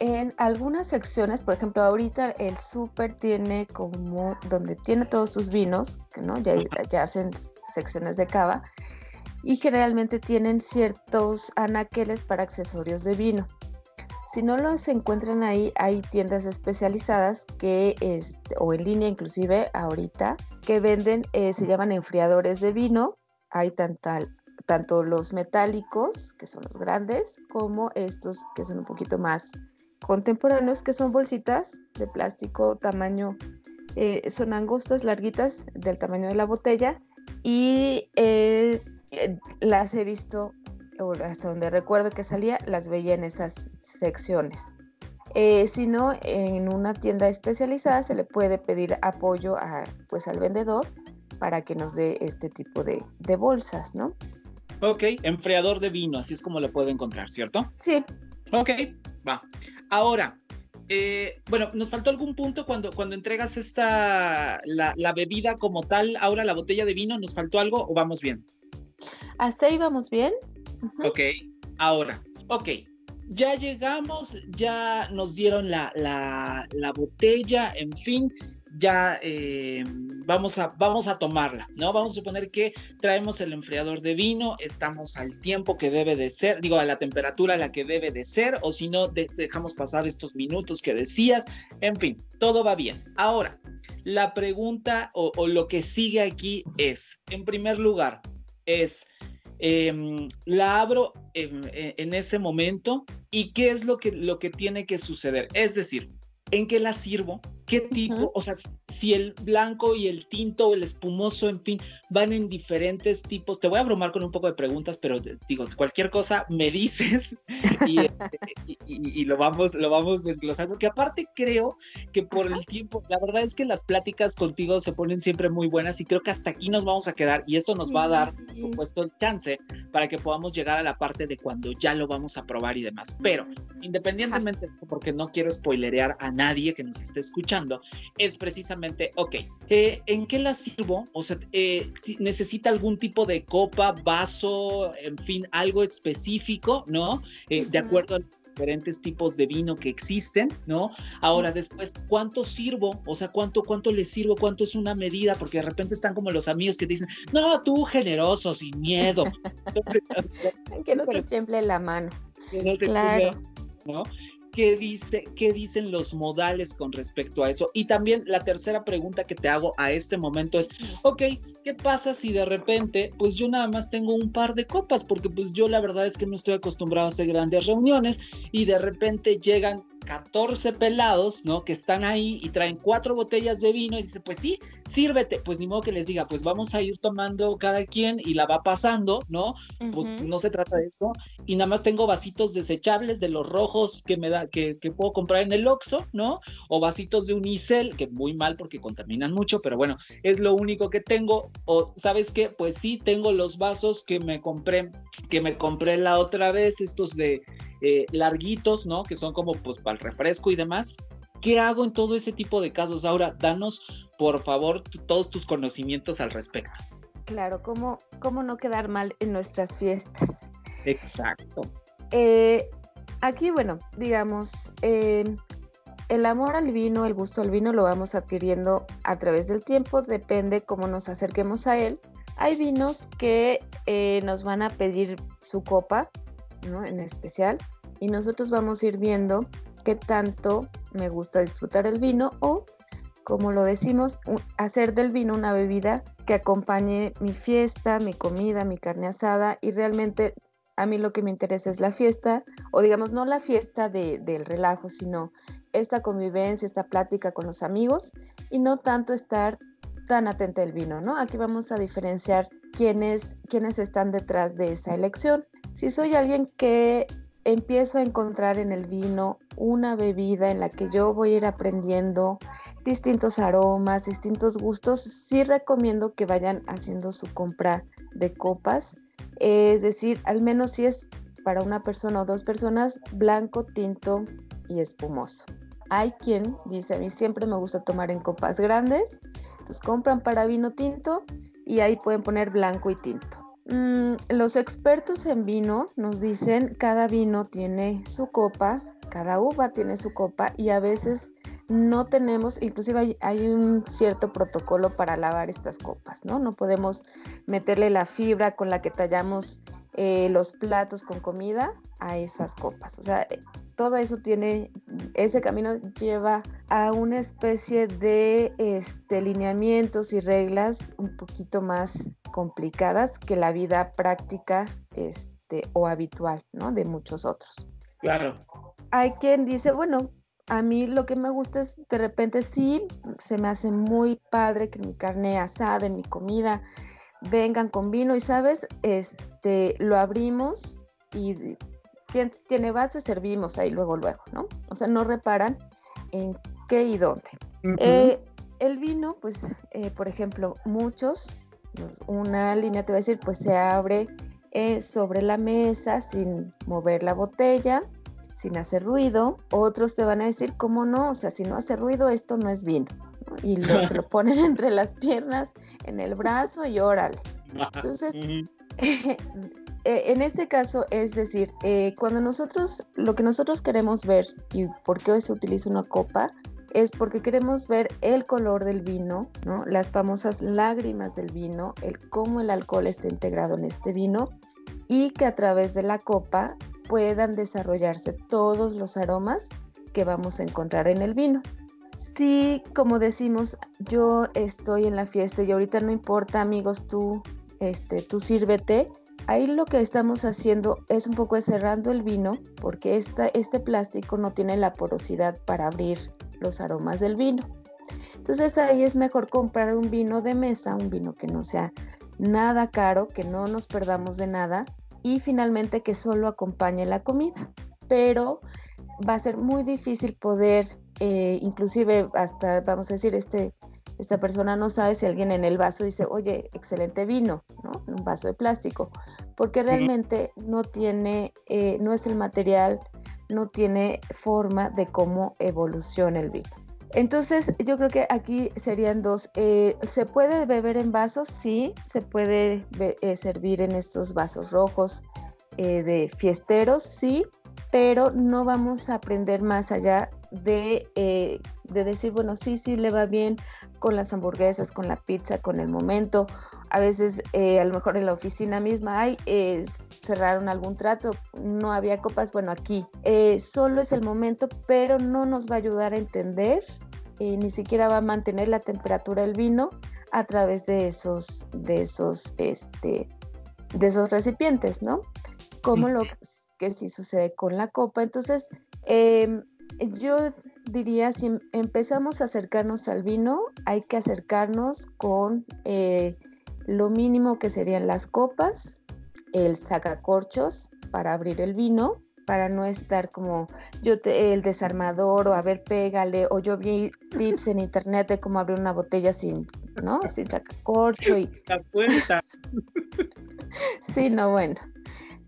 en algunas secciones, por ejemplo, ahorita el súper tiene como donde tiene todos sus vinos, no, ya, ya hacen secciones de cava, y generalmente tienen ciertos anaqueles para accesorios de vino. Si no los encuentran ahí, hay tiendas especializadas que, este, o en línea inclusive ahorita, que venden, eh, se llaman enfriadores de vino. Hay tanto los metálicos, que son los grandes, como estos que son un poquito más contemporáneos que son bolsitas de plástico tamaño, eh, son angostas, larguitas, del tamaño de la botella y eh, eh, las he visto, hasta donde recuerdo que salía, las veía en esas secciones. si no, en una tienda especializada se le puede pedir apoyo a, pues, al vendedor para que nos dé este tipo de, de bolsas, ¿no? Ok, enfriador de vino, así es como lo puede encontrar, ¿cierto? Sí. Ok, va. Ahora, eh, bueno, nos faltó algún punto cuando, cuando entregas esta, la, bebida como tal, ahora la botella de vino, ¿nos faltó algo o vamos bien? Hasta ahí vamos bien. Ok, ahora, ok, ya llegamos, ya nos dieron la, la botella, en fin, ya eh, vamos, a, vamos a tomarla, ¿no? Vamos a suponer que traemos el enfriador de vino, estamos al tiempo que debe de ser, digo, a la temperatura a la que debe de ser, o si no, dejamos pasar estos minutos que decías, en fin, todo va bien. Ahora, la pregunta o, lo que sigue aquí es, en primer lugar, es, em, la abro en, en, ese momento y qué es lo que, lo que tiene que suceder. Es decir, ¿en qué la sirvo? qué tipo, o sea, si el blanco y el tinto el espumoso, en fin, van en diferentes tipos. Te voy a bromar con un poco de preguntas, pero digo, cualquier cosa me dices este, y, lo, vamos, lo vamos desglosando. Que aparte creo que por el tiempo, la verdad es que las pláticas contigo se ponen siempre muy buenas y creo que hasta aquí nos vamos a quedar y esto nos va a dar, por supuesto, el chance para que podamos llegar a la parte de cuando ya lo vamos a probar y demás. Pero independientemente, porque no quiero spoilerear a nadie que nos esté escuchando, es precisamente, ok, eh, ¿en qué la sirvo? O sea, eh, ¿necesita algún tipo de copa, vaso, en fin, algo específico, ¿no? Eh, de acuerdo a diferentes tipos de vino que existen, ¿no? Ahora después, ¿cuánto sirvo? O sea, ¿cuánto, cuánto le sirvo? ¿Cuánto es una medida? Porque de repente están como los amigos que dicen, no, tú generoso, sin miedo. que no te temple la mano. claro. ¿no? ¿Qué, dice, ¿Qué dicen los modales con respecto a eso? Y también la tercera pregunta que te hago a este momento es, ok, ¿qué pasa si de repente, pues yo nada más tengo un par de copas? Porque pues yo la verdad es que no estoy acostumbrado a hacer grandes reuniones y de repente llegan 14 pelados, ¿no? Que están ahí y traen cuatro botellas de vino y dice, pues sí, sírvete. Pues ni modo que les diga, pues vamos a ir tomando cada quien y la va pasando, ¿no? Pues no se trata de eso. Y nada más tengo vasitos desechables de los rojos que me da, que, que puedo comprar en el Oxxo, ¿no? O vasitos de unicel, que muy mal porque contaminan mucho, pero bueno, es lo único que tengo. O, ¿sabes qué? Pues sí, tengo los vasos que me compré, que me compré la otra vez, estos de eh, larguitos, ¿no? Que son como pues para el refresco y demás. ¿Qué hago en todo ese tipo de casos? Ahora, danos, por favor, todos tus conocimientos al respecto. Claro, ¿cómo, cómo no quedar mal en nuestras fiestas? Exacto. Eh, aquí, bueno, digamos, eh, el amor al vino, el gusto al vino lo vamos adquiriendo a través del tiempo, depende cómo nos acerquemos a él. Hay vinos que nos van a pedir su copa, ¿no? En especial, y nosotros vamos a ir viendo qué tanto me gusta disfrutar el vino o, como lo decimos, hacer del vino una bebida que acompañe mi fiesta, mi comida, mi carne asada y realmente a mí lo que me interesa es la fiesta, o digamos, no la fiesta del relajo, sino esta convivencia, esta plática con los amigos y no tanto estar tan atenta al vino, ¿no? Aquí vamos a diferenciar quiénes, quiénes están detrás de esa elección. Si soy alguien que empiezo a encontrar en el vino una bebida en la que yo voy a ir aprendiendo distintos aromas, distintos gustos, sí recomiendo que vayan haciendo su compra de copas. Es decir, al menos si es para una persona o dos personas, blanco, tinto y espumoso. Hay quien dice, a mí siempre me gusta tomar en copas grandes, entonces compran para vino tinto y ahí pueden poner blanco y tinto. Mm, los expertos en vino nos dicen cada vino tiene su copa, cada uva tiene su copa y a veces no tenemos, inclusive hay, un cierto protocolo para lavar estas copas, ¿no? No podemos meterle la fibra con la que tallamos eh, los platos con comida a esas copas. O sea, todo eso tiene, ese camino lleva a una especie de este, lineamientos y reglas un poquito más complicadas que la vida práctica este, o habitual, ¿no? De muchos otros. Claro. Hay quien dice, bueno, a mí lo que me gusta es de repente sí, se me hace muy padre que mi carne asada, en mi comida, vengan con vino y sabes, este, lo abrimos y tiene vaso y servimos ahí luego, luego, ¿no? O sea, no reparan en qué y dónde. Eh, el vino, pues, eh, por ejemplo, muchos, pues, una línea te va a decir, pues se abre eh, sobre la mesa sin mover la botella, sin hacer ruido. Otros te van a decir, ¿cómo no? O sea, si no hace ruido, esto no es vino. Y lo, se lo ponen entre las piernas, en el brazo y órale. Entonces, Eh, en este caso, es decir, eh, cuando nosotros, lo que nosotros queremos ver y por qué se utiliza una copa, es porque queremos ver el color del vino, ¿no? las famosas lágrimas del vino, el cómo el alcohol está integrado en este vino y que a través de la copa puedan desarrollarse todos los aromas que vamos a encontrar en el vino. Si, como decimos, yo estoy en la fiesta y ahorita no importa, amigos, tú, este, tú sírvete, Ahí lo que estamos haciendo es un poco cerrando el vino porque este plástico no tiene la porosidad para abrir los aromas del vino. Entonces ahí es mejor comprar un vino de mesa, un vino que no sea nada caro, que no nos perdamos de nada y finalmente que solo acompañe la comida. Pero va a ser muy difícil poder, eh, inclusive hasta, vamos a decir, este esta persona no sabe si alguien en el vaso dice, oye, excelente vino, ¿no? Un vaso de plástico, porque realmente no tiene, eh, no es el material, no tiene forma de cómo evoluciona el vino. Entonces, yo creo que aquí serían dos. Eh, ¿Se puede beber en vasos? Sí, se puede eh, servir en estos vasos rojos de fiesteros, sí, pero no vamos a aprender más allá de, de decir, bueno, sí, sí, le va bien con las hamburguesas, con la pizza, con el momento. A veces, eh, a lo mejor en la oficina misma, hay, eh, cerraron algún trato, no había copas, bueno, aquí. Eh, solo es el momento, pero no nos va a ayudar a entender, ni siquiera va a mantener la temperatura del vino a través de esos, de esos, este, de esos recipientes, ¿no? Como lo que sí sucede con la copa. Entonces, em, yo diría, si em, empezamos a acercarnos al vino, hay que acercarnos con eh, lo mínimo que serían las copas, el sacacorchos para abrir el vino, para no estar como yo el desarmador o a ver pégale o yo vi tips en internet de cómo abrir una botella sin, ¿no? Sin sacacorcho y la puerta. sí, no, bueno.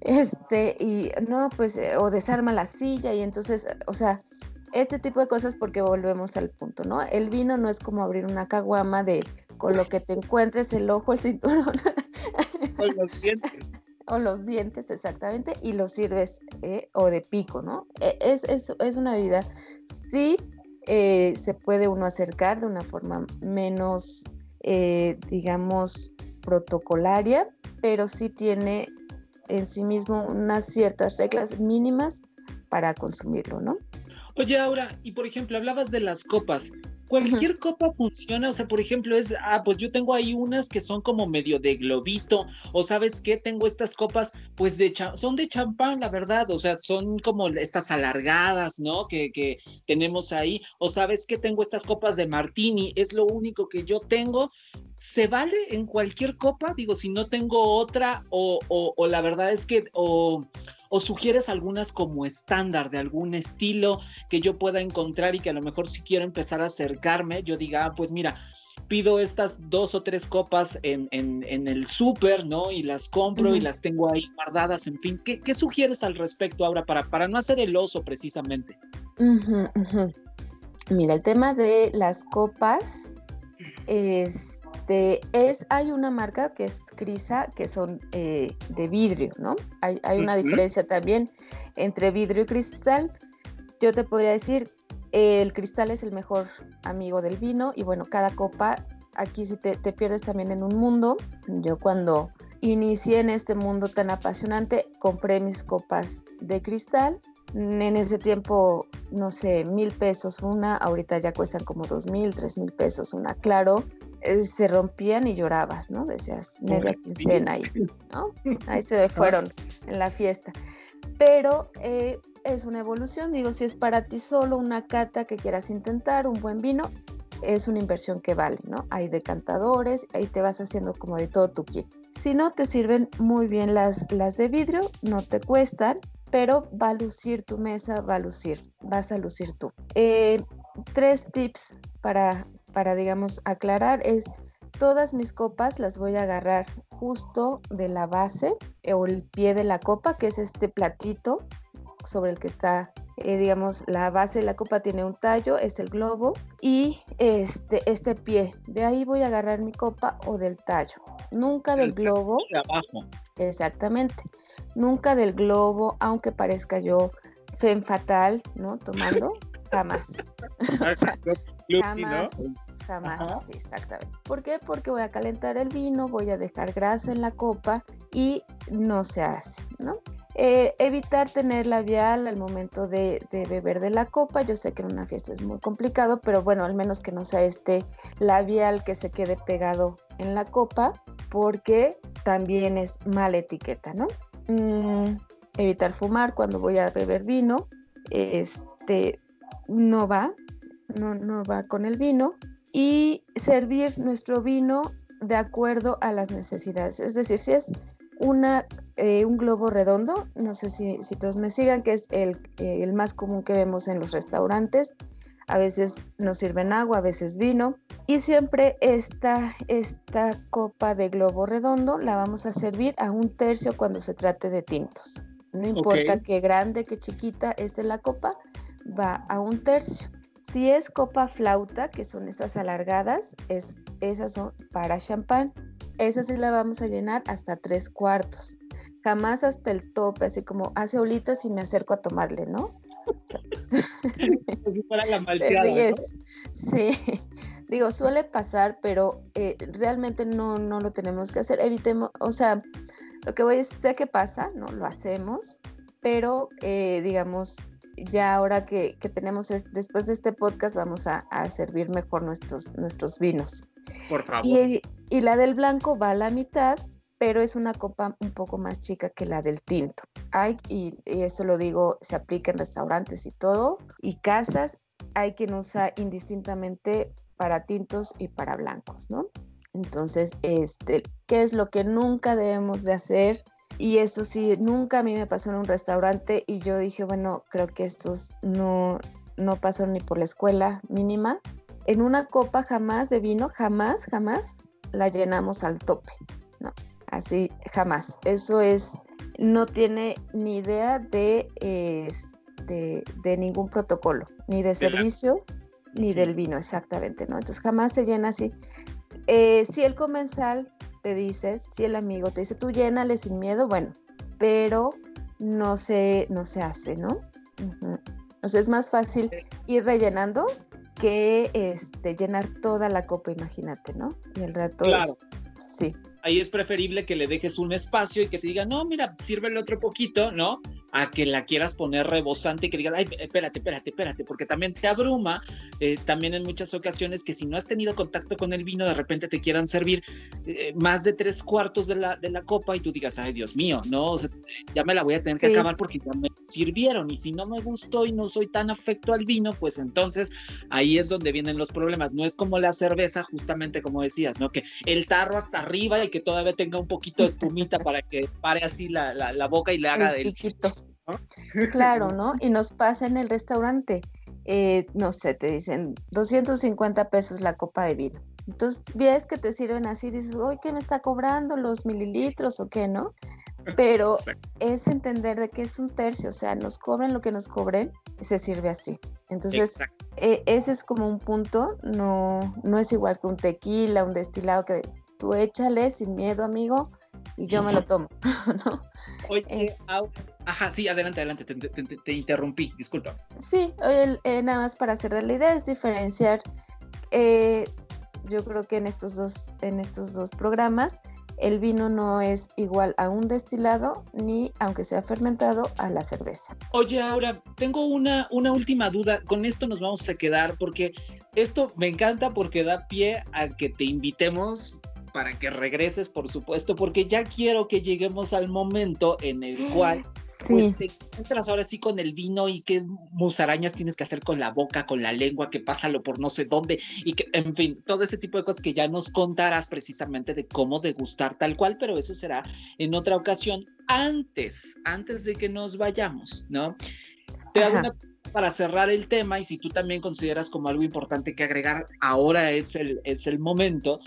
Este, y no, pues, eh, o desarma la silla y entonces, o sea, este tipo de cosas porque volvemos al punto, ¿no? El vino no es como abrir una caguama de con lo que te encuentres el ojo, el cinturón. O los dientes. o los dientes, exactamente, y los sirves eh, o de pico, ¿no? E, es, es, es una bebida, sí eh, se puede uno acercar de una forma menos, eh, digamos, protocolaria, pero sí tiene en sí mismo unas ciertas reglas mínimas para consumirlo, ¿no? Oye, Aura, y por ejemplo, hablabas de las copas. Cualquier copa funciona, o sea, por ejemplo, es, ah, pues yo tengo ahí unas que son como medio de globito, o sabes qué, tengo estas copas, pues de son de champán, la verdad, o sea, son como estas alargadas, ¿no? Que, que tenemos ahí, o sabes qué, tengo estas copas de martini, es lo único que yo tengo, ¿se vale en cualquier copa? Digo, si no tengo otra, o, o, o la verdad es que, o o sugieres algunas como estándar de algún estilo que yo pueda encontrar y que a lo mejor si quiero empezar a acercarme, yo diga, ah, pues mira, pido estas dos o tres copas en, el súper, ¿no? Y las compro y las tengo ahí guardadas, en fin. ¿Qué, sugieres al respecto ahora para, para no hacer el oso precisamente? Mira, el tema de las copas es este, es, hay una marca que es Crisa, que son eh, de vidrio, ¿no? Hay, una diferencia también entre vidrio y cristal. Yo te podría decir, el cristal es el mejor amigo del vino y bueno, cada copa, aquí si te, te pierdes también en un mundo. Yo cuando inicié en este mundo tan apasionante, compré mis copas de cristal en ese tiempo, no sé, mil pesos una, ahorita ya cuestan como dos mil, tres mil pesos una, claro, eh, se rompían y llorabas, ¿no? Decías, media quincena ahí, ¿no? Ahí se fueron en la fiesta. Pero eh, es una evolución, digo, si es para ti solo una cata que quieras intentar, un buen vino, es una inversión que vale, ¿no? Hay decantadores, ahí te vas haciendo como de todo tu kit. Si no te sirven muy bien las, las de vidrio, no te cuestan, pero va a lucir tu mesa, va a lucir, vas a lucir tú. Eh, tres tips para para, digamos, aclarar es todas mis copas las voy a agarrar justo de la base eh, o el pie de la copa, que es este platito sobre el que está, eh, digamos, la base de la copa tiene un tallo, es el globo, y este, este pie, de ahí voy a agarrar mi copa o del tallo, nunca del globo. De abajo. Exactamente, nunca del globo, aunque parezca yo fen fatal, ¿no? Tomando, jamás. jamás. Jamás, exactamente. ¿Por qué? Porque voy a calentar el vino, voy a dejar grasa en la copa y no se hace, ¿no? Eh, evitar tener labial al momento de, beber de la copa. Yo sé que en una fiesta es muy complicado, pero bueno, al menos que no sea este labial que se quede pegado en la copa, porque también es mala etiqueta, ¿no? Mm, evitar fumar cuando voy a beber vino, este, no va, no, no va con el vino y servir nuestro vino de acuerdo a las necesidades. Es decir, si es una, eh, un globo redondo, no sé si, todos me sigan, que es el, el, más común que vemos en los restaurantes. A veces nos sirven agua, a veces vino. Y siempre esta, esta copa de globo redondo la vamos a servir a un tercio cuando se trate de tintos. No importa qué grande, qué chiquita esté la copa, va a un tercio. Si es copa flauta, que son esas alargadas, es, esas son para champán. Esas sí la vamos a llenar hasta tres cuartos. Jamás hasta el tope, así como hace olitas y me acerco a tomarle, ¿no? si fuera la malteada, Sí, digo, suele pasar, pero eh, realmente no, no lo tenemos que hacer. Evitemos, o sea, lo que voy a sé que pasa, ¿no? Lo hacemos, pero eh, digamos, ya ahora que, tenemos, después de este podcast, vamos a, servir mejor nuestros, nuestros vinos. Por favor. Y, la del blanco va a la mitad pero es una copa un poco más chica que la del tinto. Hay, y, eso lo digo, se aplica en restaurantes y todo, y casas, hay quien usa indistintamente para tintos y para blancos, ¿no? Entonces, este, ¿qué es lo que nunca debemos de hacer? Y eso sí, nunca a mí me pasó en un restaurante y yo dije, bueno, creo que estos no, no pasaron ni por la escuela mínima. En una copa jamás de vino, jamás, jamás la llenamos al tope, ¿no? Así, jamás. Eso es, no tiene ni idea de, de, ningún protocolo, ni de servicio, ni del vino, exactamente, ¿no? Entonces jamás se llena así. Eh, si el comensal te dice, si el amigo te dice, tú llénale sin miedo, bueno, pero no se, no se hace, ¿no? O sea, es más fácil ir rellenando que este, llenar toda la copa, imagínate, ¿no? Y el rato claro. sí. Ahí es preferible que le dejes un espacio y que te diga, no, mira, sírvele otro poquito, ¿no? A que la quieras poner rebosante y que digas, ay, espérate, espérate, espérate, porque también te abruma, eh, también en muchas ocasiones que si no has tenido contacto con el vino, de repente te quieran servir eh, más de tres cuartos de la, de la copa y tú digas, ay, Dios mío, no, ya me la voy a tener que acabar porque ya me sirvieron y si no me gustó y no soy tan afecto al vino, pues entonces ahí es donde vienen los problemas. No es como la cerveza, justamente como decías, ¿no? Que el tarro hasta arriba y que todavía tenga un poquito de espumita para que pare así la, la, boca y le haga el, Claro, ¿no? Y nos pasa en el restaurante, eh, no sé, te dicen 250 pesos la copa de vino. Entonces, ves que te sirven así, dices, oye, ¿qué me está cobrando? ¿Los mililitros o qué, no? Pero es entender de que es un tercio, o sea, nos cobran lo que nos cobren y se sirve así. Entonces, eh, ese es como un punto, no, no es igual que un tequila, un destilado que tú échale sin miedo, amigo, y yo me lo tomo, ¿no? Oye, ajá, sí, adelante, adelante, te, interrumpí, disculpa. Sí, eh, nada más para cerrar la idea es diferenciar, eh, yo creo que en estos, dos, en estos dos programas, el vino no es igual a un destilado ni, aunque sea fermentado, a la cerveza. Oye, ahora tengo una, una última duda. Con esto nos vamos a quedar porque esto me encanta porque da pie a que te invitemos para que regreses, por supuesto, porque ya quiero que lleguemos al momento en el cual pues, te entras ahora sí con el vino y qué musarañas tienes que hacer con la boca, con la lengua, que pásalo por no sé dónde, y que, en fin, todo ese tipo de cosas que ya nos contarás precisamente de cómo degustar tal cual, pero eso será en otra ocasión, antes, antes de que nos vayamos, ¿no? Te hago una para cerrar el tema y si tú también consideras como algo importante que agregar, ahora es el, es el momento,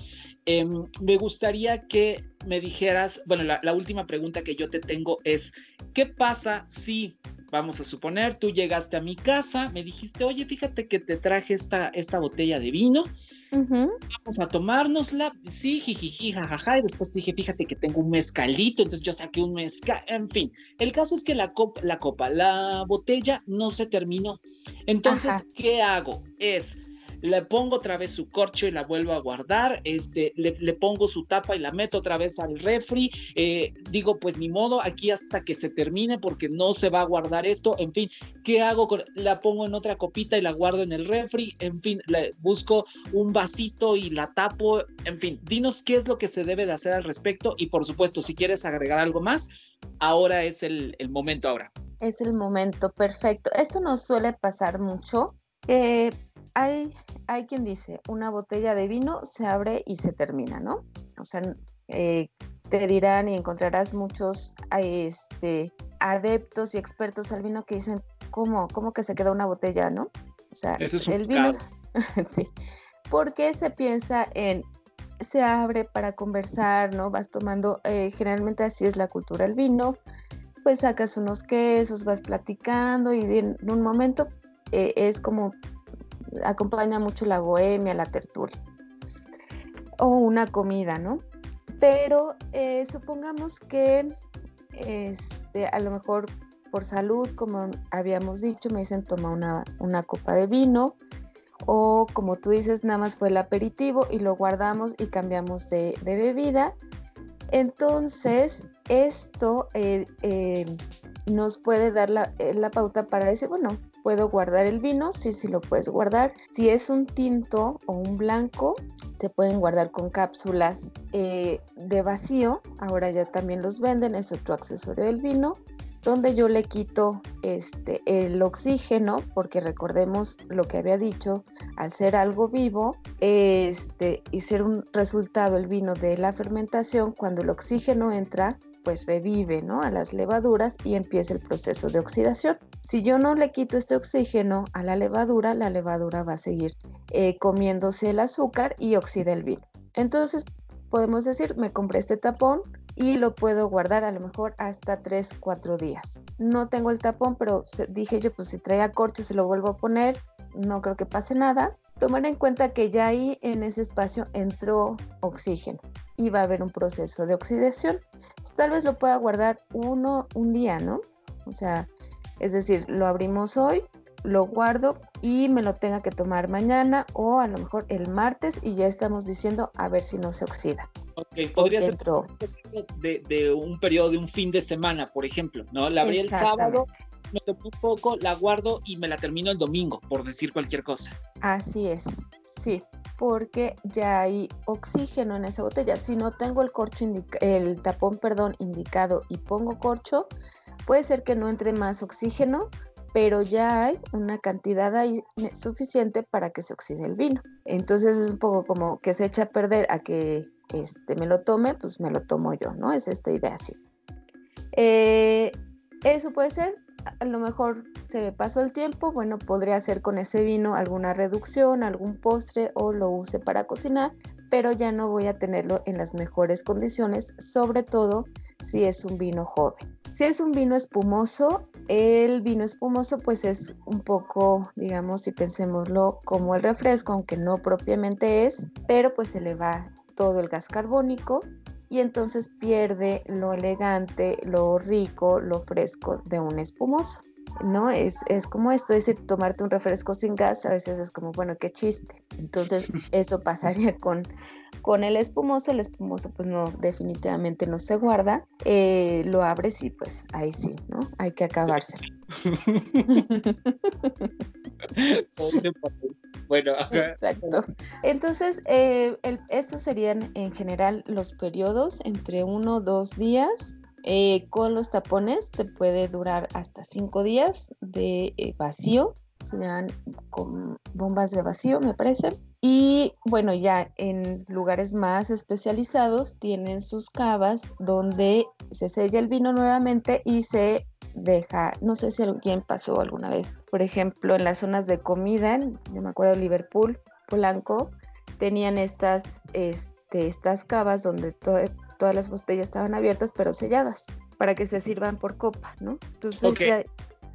em, me gustaría que me dijeras, bueno, la, última pregunta que yo te tengo es, ¿qué pasa si, vamos a suponer, tú llegaste a mi casa, me dijiste, oye, fíjate que te traje esta, esta botella de vino, Vamos a tomárnosla, sí, jijiji, jajaja, y después te dije, fíjate que tengo un mezcalito, entonces yo saqué un mezcal, en fin, el caso es que la copa, la copa, la botella no se terminó. Entonces, ¿qué hago? Es le pongo otra vez su corcho y la vuelvo a guardar, este, le, pongo su tapa y la meto otra vez al refri, eh, digo, pues ni modo, aquí hasta que se termine porque no se va a guardar esto, en fin, ¿qué hago? Con, la pongo en otra copita y la guardo en el refri, en fin, le busco un vasito y la tapo, en fin, dinos qué es lo que se debe de hacer al respecto y por supuesto, si quieres agregar algo más, ahora es el, el momento ahora. Es el momento, perfecto. Esto nos suele pasar mucho. Hay, hay quien dice, una botella de vino se abre y se termina, ¿no? O sea, eh, te dirán y encontrarás muchos este, adeptos y expertos al vino que dicen, ¿cómo, cómo que se queda una botella, no? O sea, el vino, sí, porque se piensa en, se abre para conversar, ¿no? Vas tomando, eh, generalmente así es la cultura del vino, pues sacas unos quesos, vas platicando y en un momento eh, es como acompaña mucho la bohemia, la tertulia o una comida, ¿no? Pero eh, supongamos que este, a lo mejor por salud, como habíamos dicho, me dicen toma una, una copa de vino o como tú dices, nada más fue el aperitivo y lo guardamos y cambiamos de, bebida. Entonces, esto eh, eh, nos puede dar la, la, pauta para decir, bueno, puedo guardar el vino, sí, sí lo puedes guardar. Si es un tinto o un blanco, se pueden guardar con cápsulas eh, de vacío. Ahora ya también los venden, es otro accesorio del vino donde yo le quito este, el oxígeno, porque recordemos lo que había dicho, al ser algo vivo este, y ser un resultado el vino de la fermentación, cuando el oxígeno entra, pues revive ¿no? a las levaduras y empieza el proceso de oxidación. Si yo no le quito este oxígeno a la levadura, la levadura va a seguir eh, comiéndose el azúcar y oxida el vino. Entonces podemos decir, me compré este tapón, y lo puedo guardar a lo mejor hasta 3, 4 días. No tengo el tapón, pero dije yo, pues si traía corcho se lo vuelvo a poner, no creo que pase nada. Tomar en cuenta que ya ahí en ese espacio entró oxígeno y va a haber un proceso de oxidación. tal vez lo pueda guardar uno, un día, ¿no? O sea, es decir, lo abrimos hoy, lo guardo y me lo tenga que tomar mañana o a lo mejor el martes y ya estamos diciendo a ver si no se oxida. Ok, podría ser de, de, un periodo de un fin de semana, por ejemplo, ¿no? La abrí el sábado, me tomo un poco, la guardo y me la termino el domingo, por decir cualquier cosa. Así es, sí, porque ya hay oxígeno en esa botella. Si no tengo el corcho, el tapón, perdón, indicado y pongo corcho, puede ser que no entre más oxígeno, pero ya hay una cantidad ahí suficiente para que se oxide el vino. Entonces es un poco como que se echa a perder a que este, me lo tome, pues me lo tomo yo, ¿no? Es esta idea así. Eh, eso puede ser, a lo mejor se me pasó el tiempo, bueno, podría hacer con ese vino alguna reducción, algún postre o lo use para cocinar, pero ya no voy a tenerlo en las mejores condiciones, sobre todo si es un vino joven. Si es un vino espumoso, el vino espumoso pues es un poco, digamos, si pensémoslo como el refresco, aunque no propiamente es, pero pues se le va todo el gas carbónico y entonces pierde lo elegante, lo rico, lo fresco de un espumoso. ¿No? Es, es como esto, es decir, tomarte un refresco sin gas, a veces es como, bueno, qué chiste. Entonces, eso pasaría con, con el espumoso. El espumoso, pues no, definitivamente no se guarda. Eh, lo abres y pues ahí sí, ¿no? Hay que acabárselo. Bueno, Exacto. Entonces, eh, estos serían en general los periodos entre uno dos días. Eh, con los tapones te puede durar hasta cinco días de eh, vacío. Se llaman con bombas de vacío, me parece. Y bueno, ya en lugares más especializados tienen sus cavas donde se sella el vino nuevamente y se deja, no sé si alguien pasó alguna vez, por ejemplo, en las zonas de comida, yo me acuerdo Liverpool, Polanco, tenían estas, este, estas cavas donde todas las botellas estaban abiertas pero selladas para que se sirvan por copa, ¿no? Entonces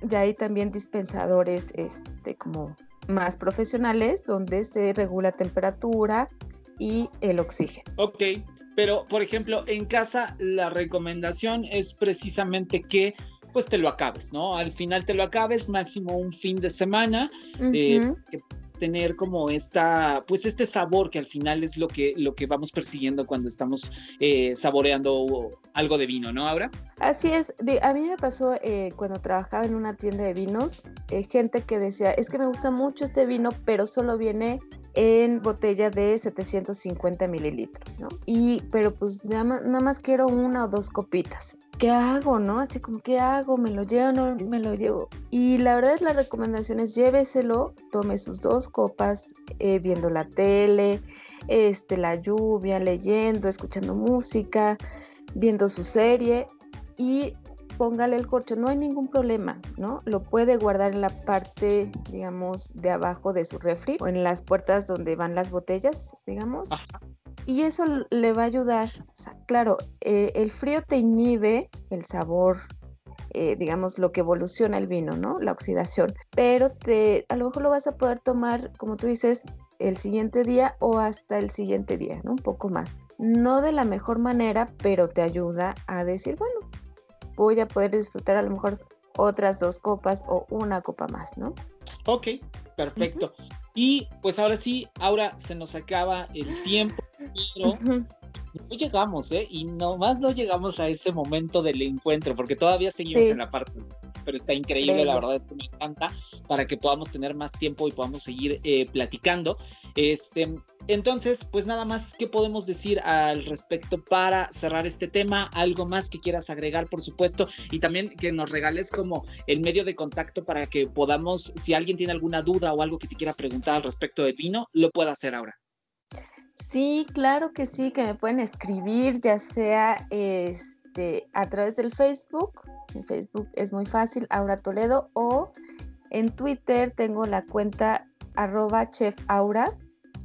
ya, hay también dispensadores este, como más profesionales donde se regula temperatura y el oxígeno. Ok, pero por ejemplo en casa la recomendación es precisamente que pues te lo acabes, ¿no? Al final te lo acabes, máximo un fin de semana, eh, que tener como esta, pues este sabor que al final es lo que, lo que vamos persiguiendo cuando estamos eh, saboreando algo de vino, ¿no, Ahora? Así es, a mí me pasó eh, cuando trabajaba en una tienda de vinos, gente que decía, es que me gusta mucho este vino, pero solo viene en botella de 750 mililitros, ¿no? Y, pero pues nada más, nada más quiero una o dos copitas. ¿qué hago, no? Así como, ¿qué hago? ¿Me lo llevo no me lo llevo? Y la verdad es la recomendación es lléveselo, tome sus dos copas, eh, viendo la tele, este, la lluvia, leyendo, escuchando música, viendo su serie y póngale el corcho, no hay ningún problema, ¿no? Lo puede guardar en la parte, digamos, de abajo de su refri o en las puertas donde van las botellas, digamos y eso le va a ayudar. claro, eh, el frío te inhibe el sabor, eh, digamos, lo que evoluciona el vino, ¿no? La oxidación. Pero te, a lo mejor lo vas a poder tomar, como tú dices, el siguiente día o hasta el siguiente día, ¿no? Un poco más. No de la mejor manera, pero te ayuda a decir, bueno, voy a poder disfrutar a lo mejor otras dos copas o una copa más, ¿no? Ok, perfecto. Y pues ahora sí, ahora se nos acaba el tiempo, pero no llegamos, ¿eh? Y nomás no llegamos a ese momento del encuentro, porque todavía seguimos en la parte pero está increíble, la verdad es que me encanta, para que podamos tener más tiempo y podamos seguir eh, platicando. Este, entonces, pues nada más, ¿qué podemos decir al respecto para cerrar este tema? Algo más que quieras agregar, por supuesto, y también que nos regales como el medio de contacto para que podamos, si alguien tiene alguna duda o algo que te quiera preguntar al respecto del vino, lo pueda hacer ahora. Sí, claro que sí, que me pueden escribir, ya sea este, a través del Facebook. En Facebook es muy fácil, Aura Toledo, o en Twitter tengo la cuenta arroba chefaura,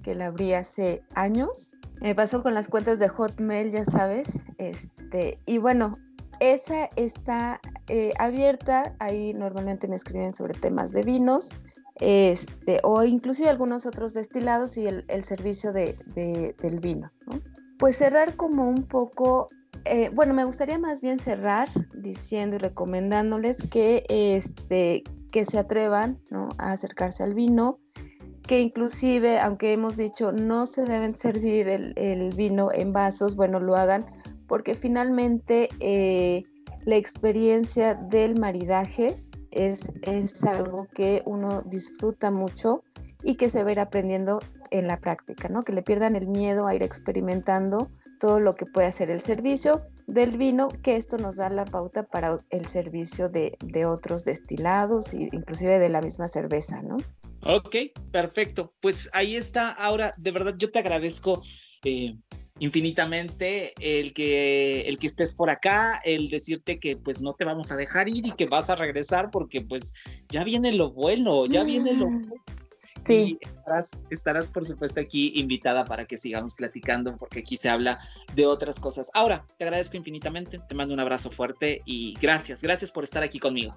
que la abrí hace años. Me pasó con las cuentas de Hotmail, ya sabes. Este, y bueno, esa está eh, abierta. Ahí normalmente me escriben sobre temas de vinos este, o inclusive algunos otros destilados y el, servicio de, del vino. Pues cerrar como un poco, eh, bueno, me gustaría más bien cerrar diciendo y recomendándoles que, este, que se atrevan a acercarse al vino, que inclusive, aunque hemos dicho no se deben servir el, vino en vasos, bueno, lo hagan porque finalmente eh, la experiencia del maridaje es, es algo que uno disfruta mucho y que se ir aprendiendo en la práctica, ¿no? Que le pierdan el miedo a ir experimentando todo lo que puede hacer el servicio del vino, que esto nos da la pauta para el servicio de, de otros destilados e inclusive de la misma cerveza, ¿no? Ok, perfecto. Pues ahí está. Ahora, de verdad, yo te agradezco eh, infinitamente el que, el que estés por acá, el decirte que pues no te vamos a dejar ir y que vas a regresar porque pues ya viene lo bueno, ya viene lo Sí. estarás, estarás, por supuesto aquí invitada para que sigamos platicando porque aquí se habla de otras cosas. Ahora, te agradezco infinitamente, te mando un abrazo fuerte y gracias, gracias por estar aquí conmigo.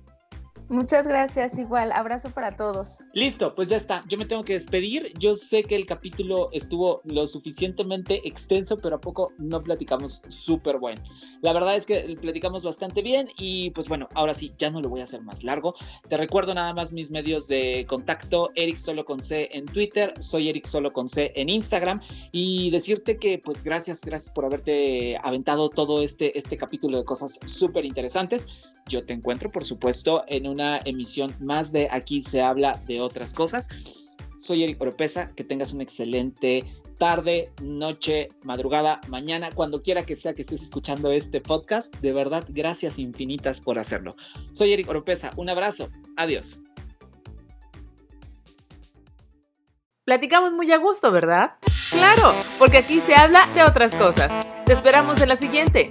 Muchas gracias, igual, abrazo para todos. Listo, pues ya está, yo me tengo que despedir. Yo sé que el capítulo estuvo lo suficientemente extenso, pero a poco no platicamos súper bueno. La verdad es que platicamos bastante bien y pues bueno, ahora sí, ya no lo voy a hacer más largo. Te recuerdo nada más mis medios de contacto, Eric Solo con C en Twitter, soy Eric Solo con C en Instagram y decirte que pues gracias, gracias por haberte aventado todo este, este capítulo de cosas súper interesantes. Yo te encuentro, por supuesto, en un una emisión más de Aquí se habla de otras cosas. Soy Eric Oropesa, que tengas una excelente tarde, noche, madrugada, mañana, cuando quiera que sea que estés escuchando este podcast. De verdad, gracias infinitas por hacerlo. Soy Eric Oropesa, un abrazo, adiós. Platicamos muy a gusto, ¿verdad? Claro, porque aquí se habla de otras cosas. Te esperamos en la siguiente.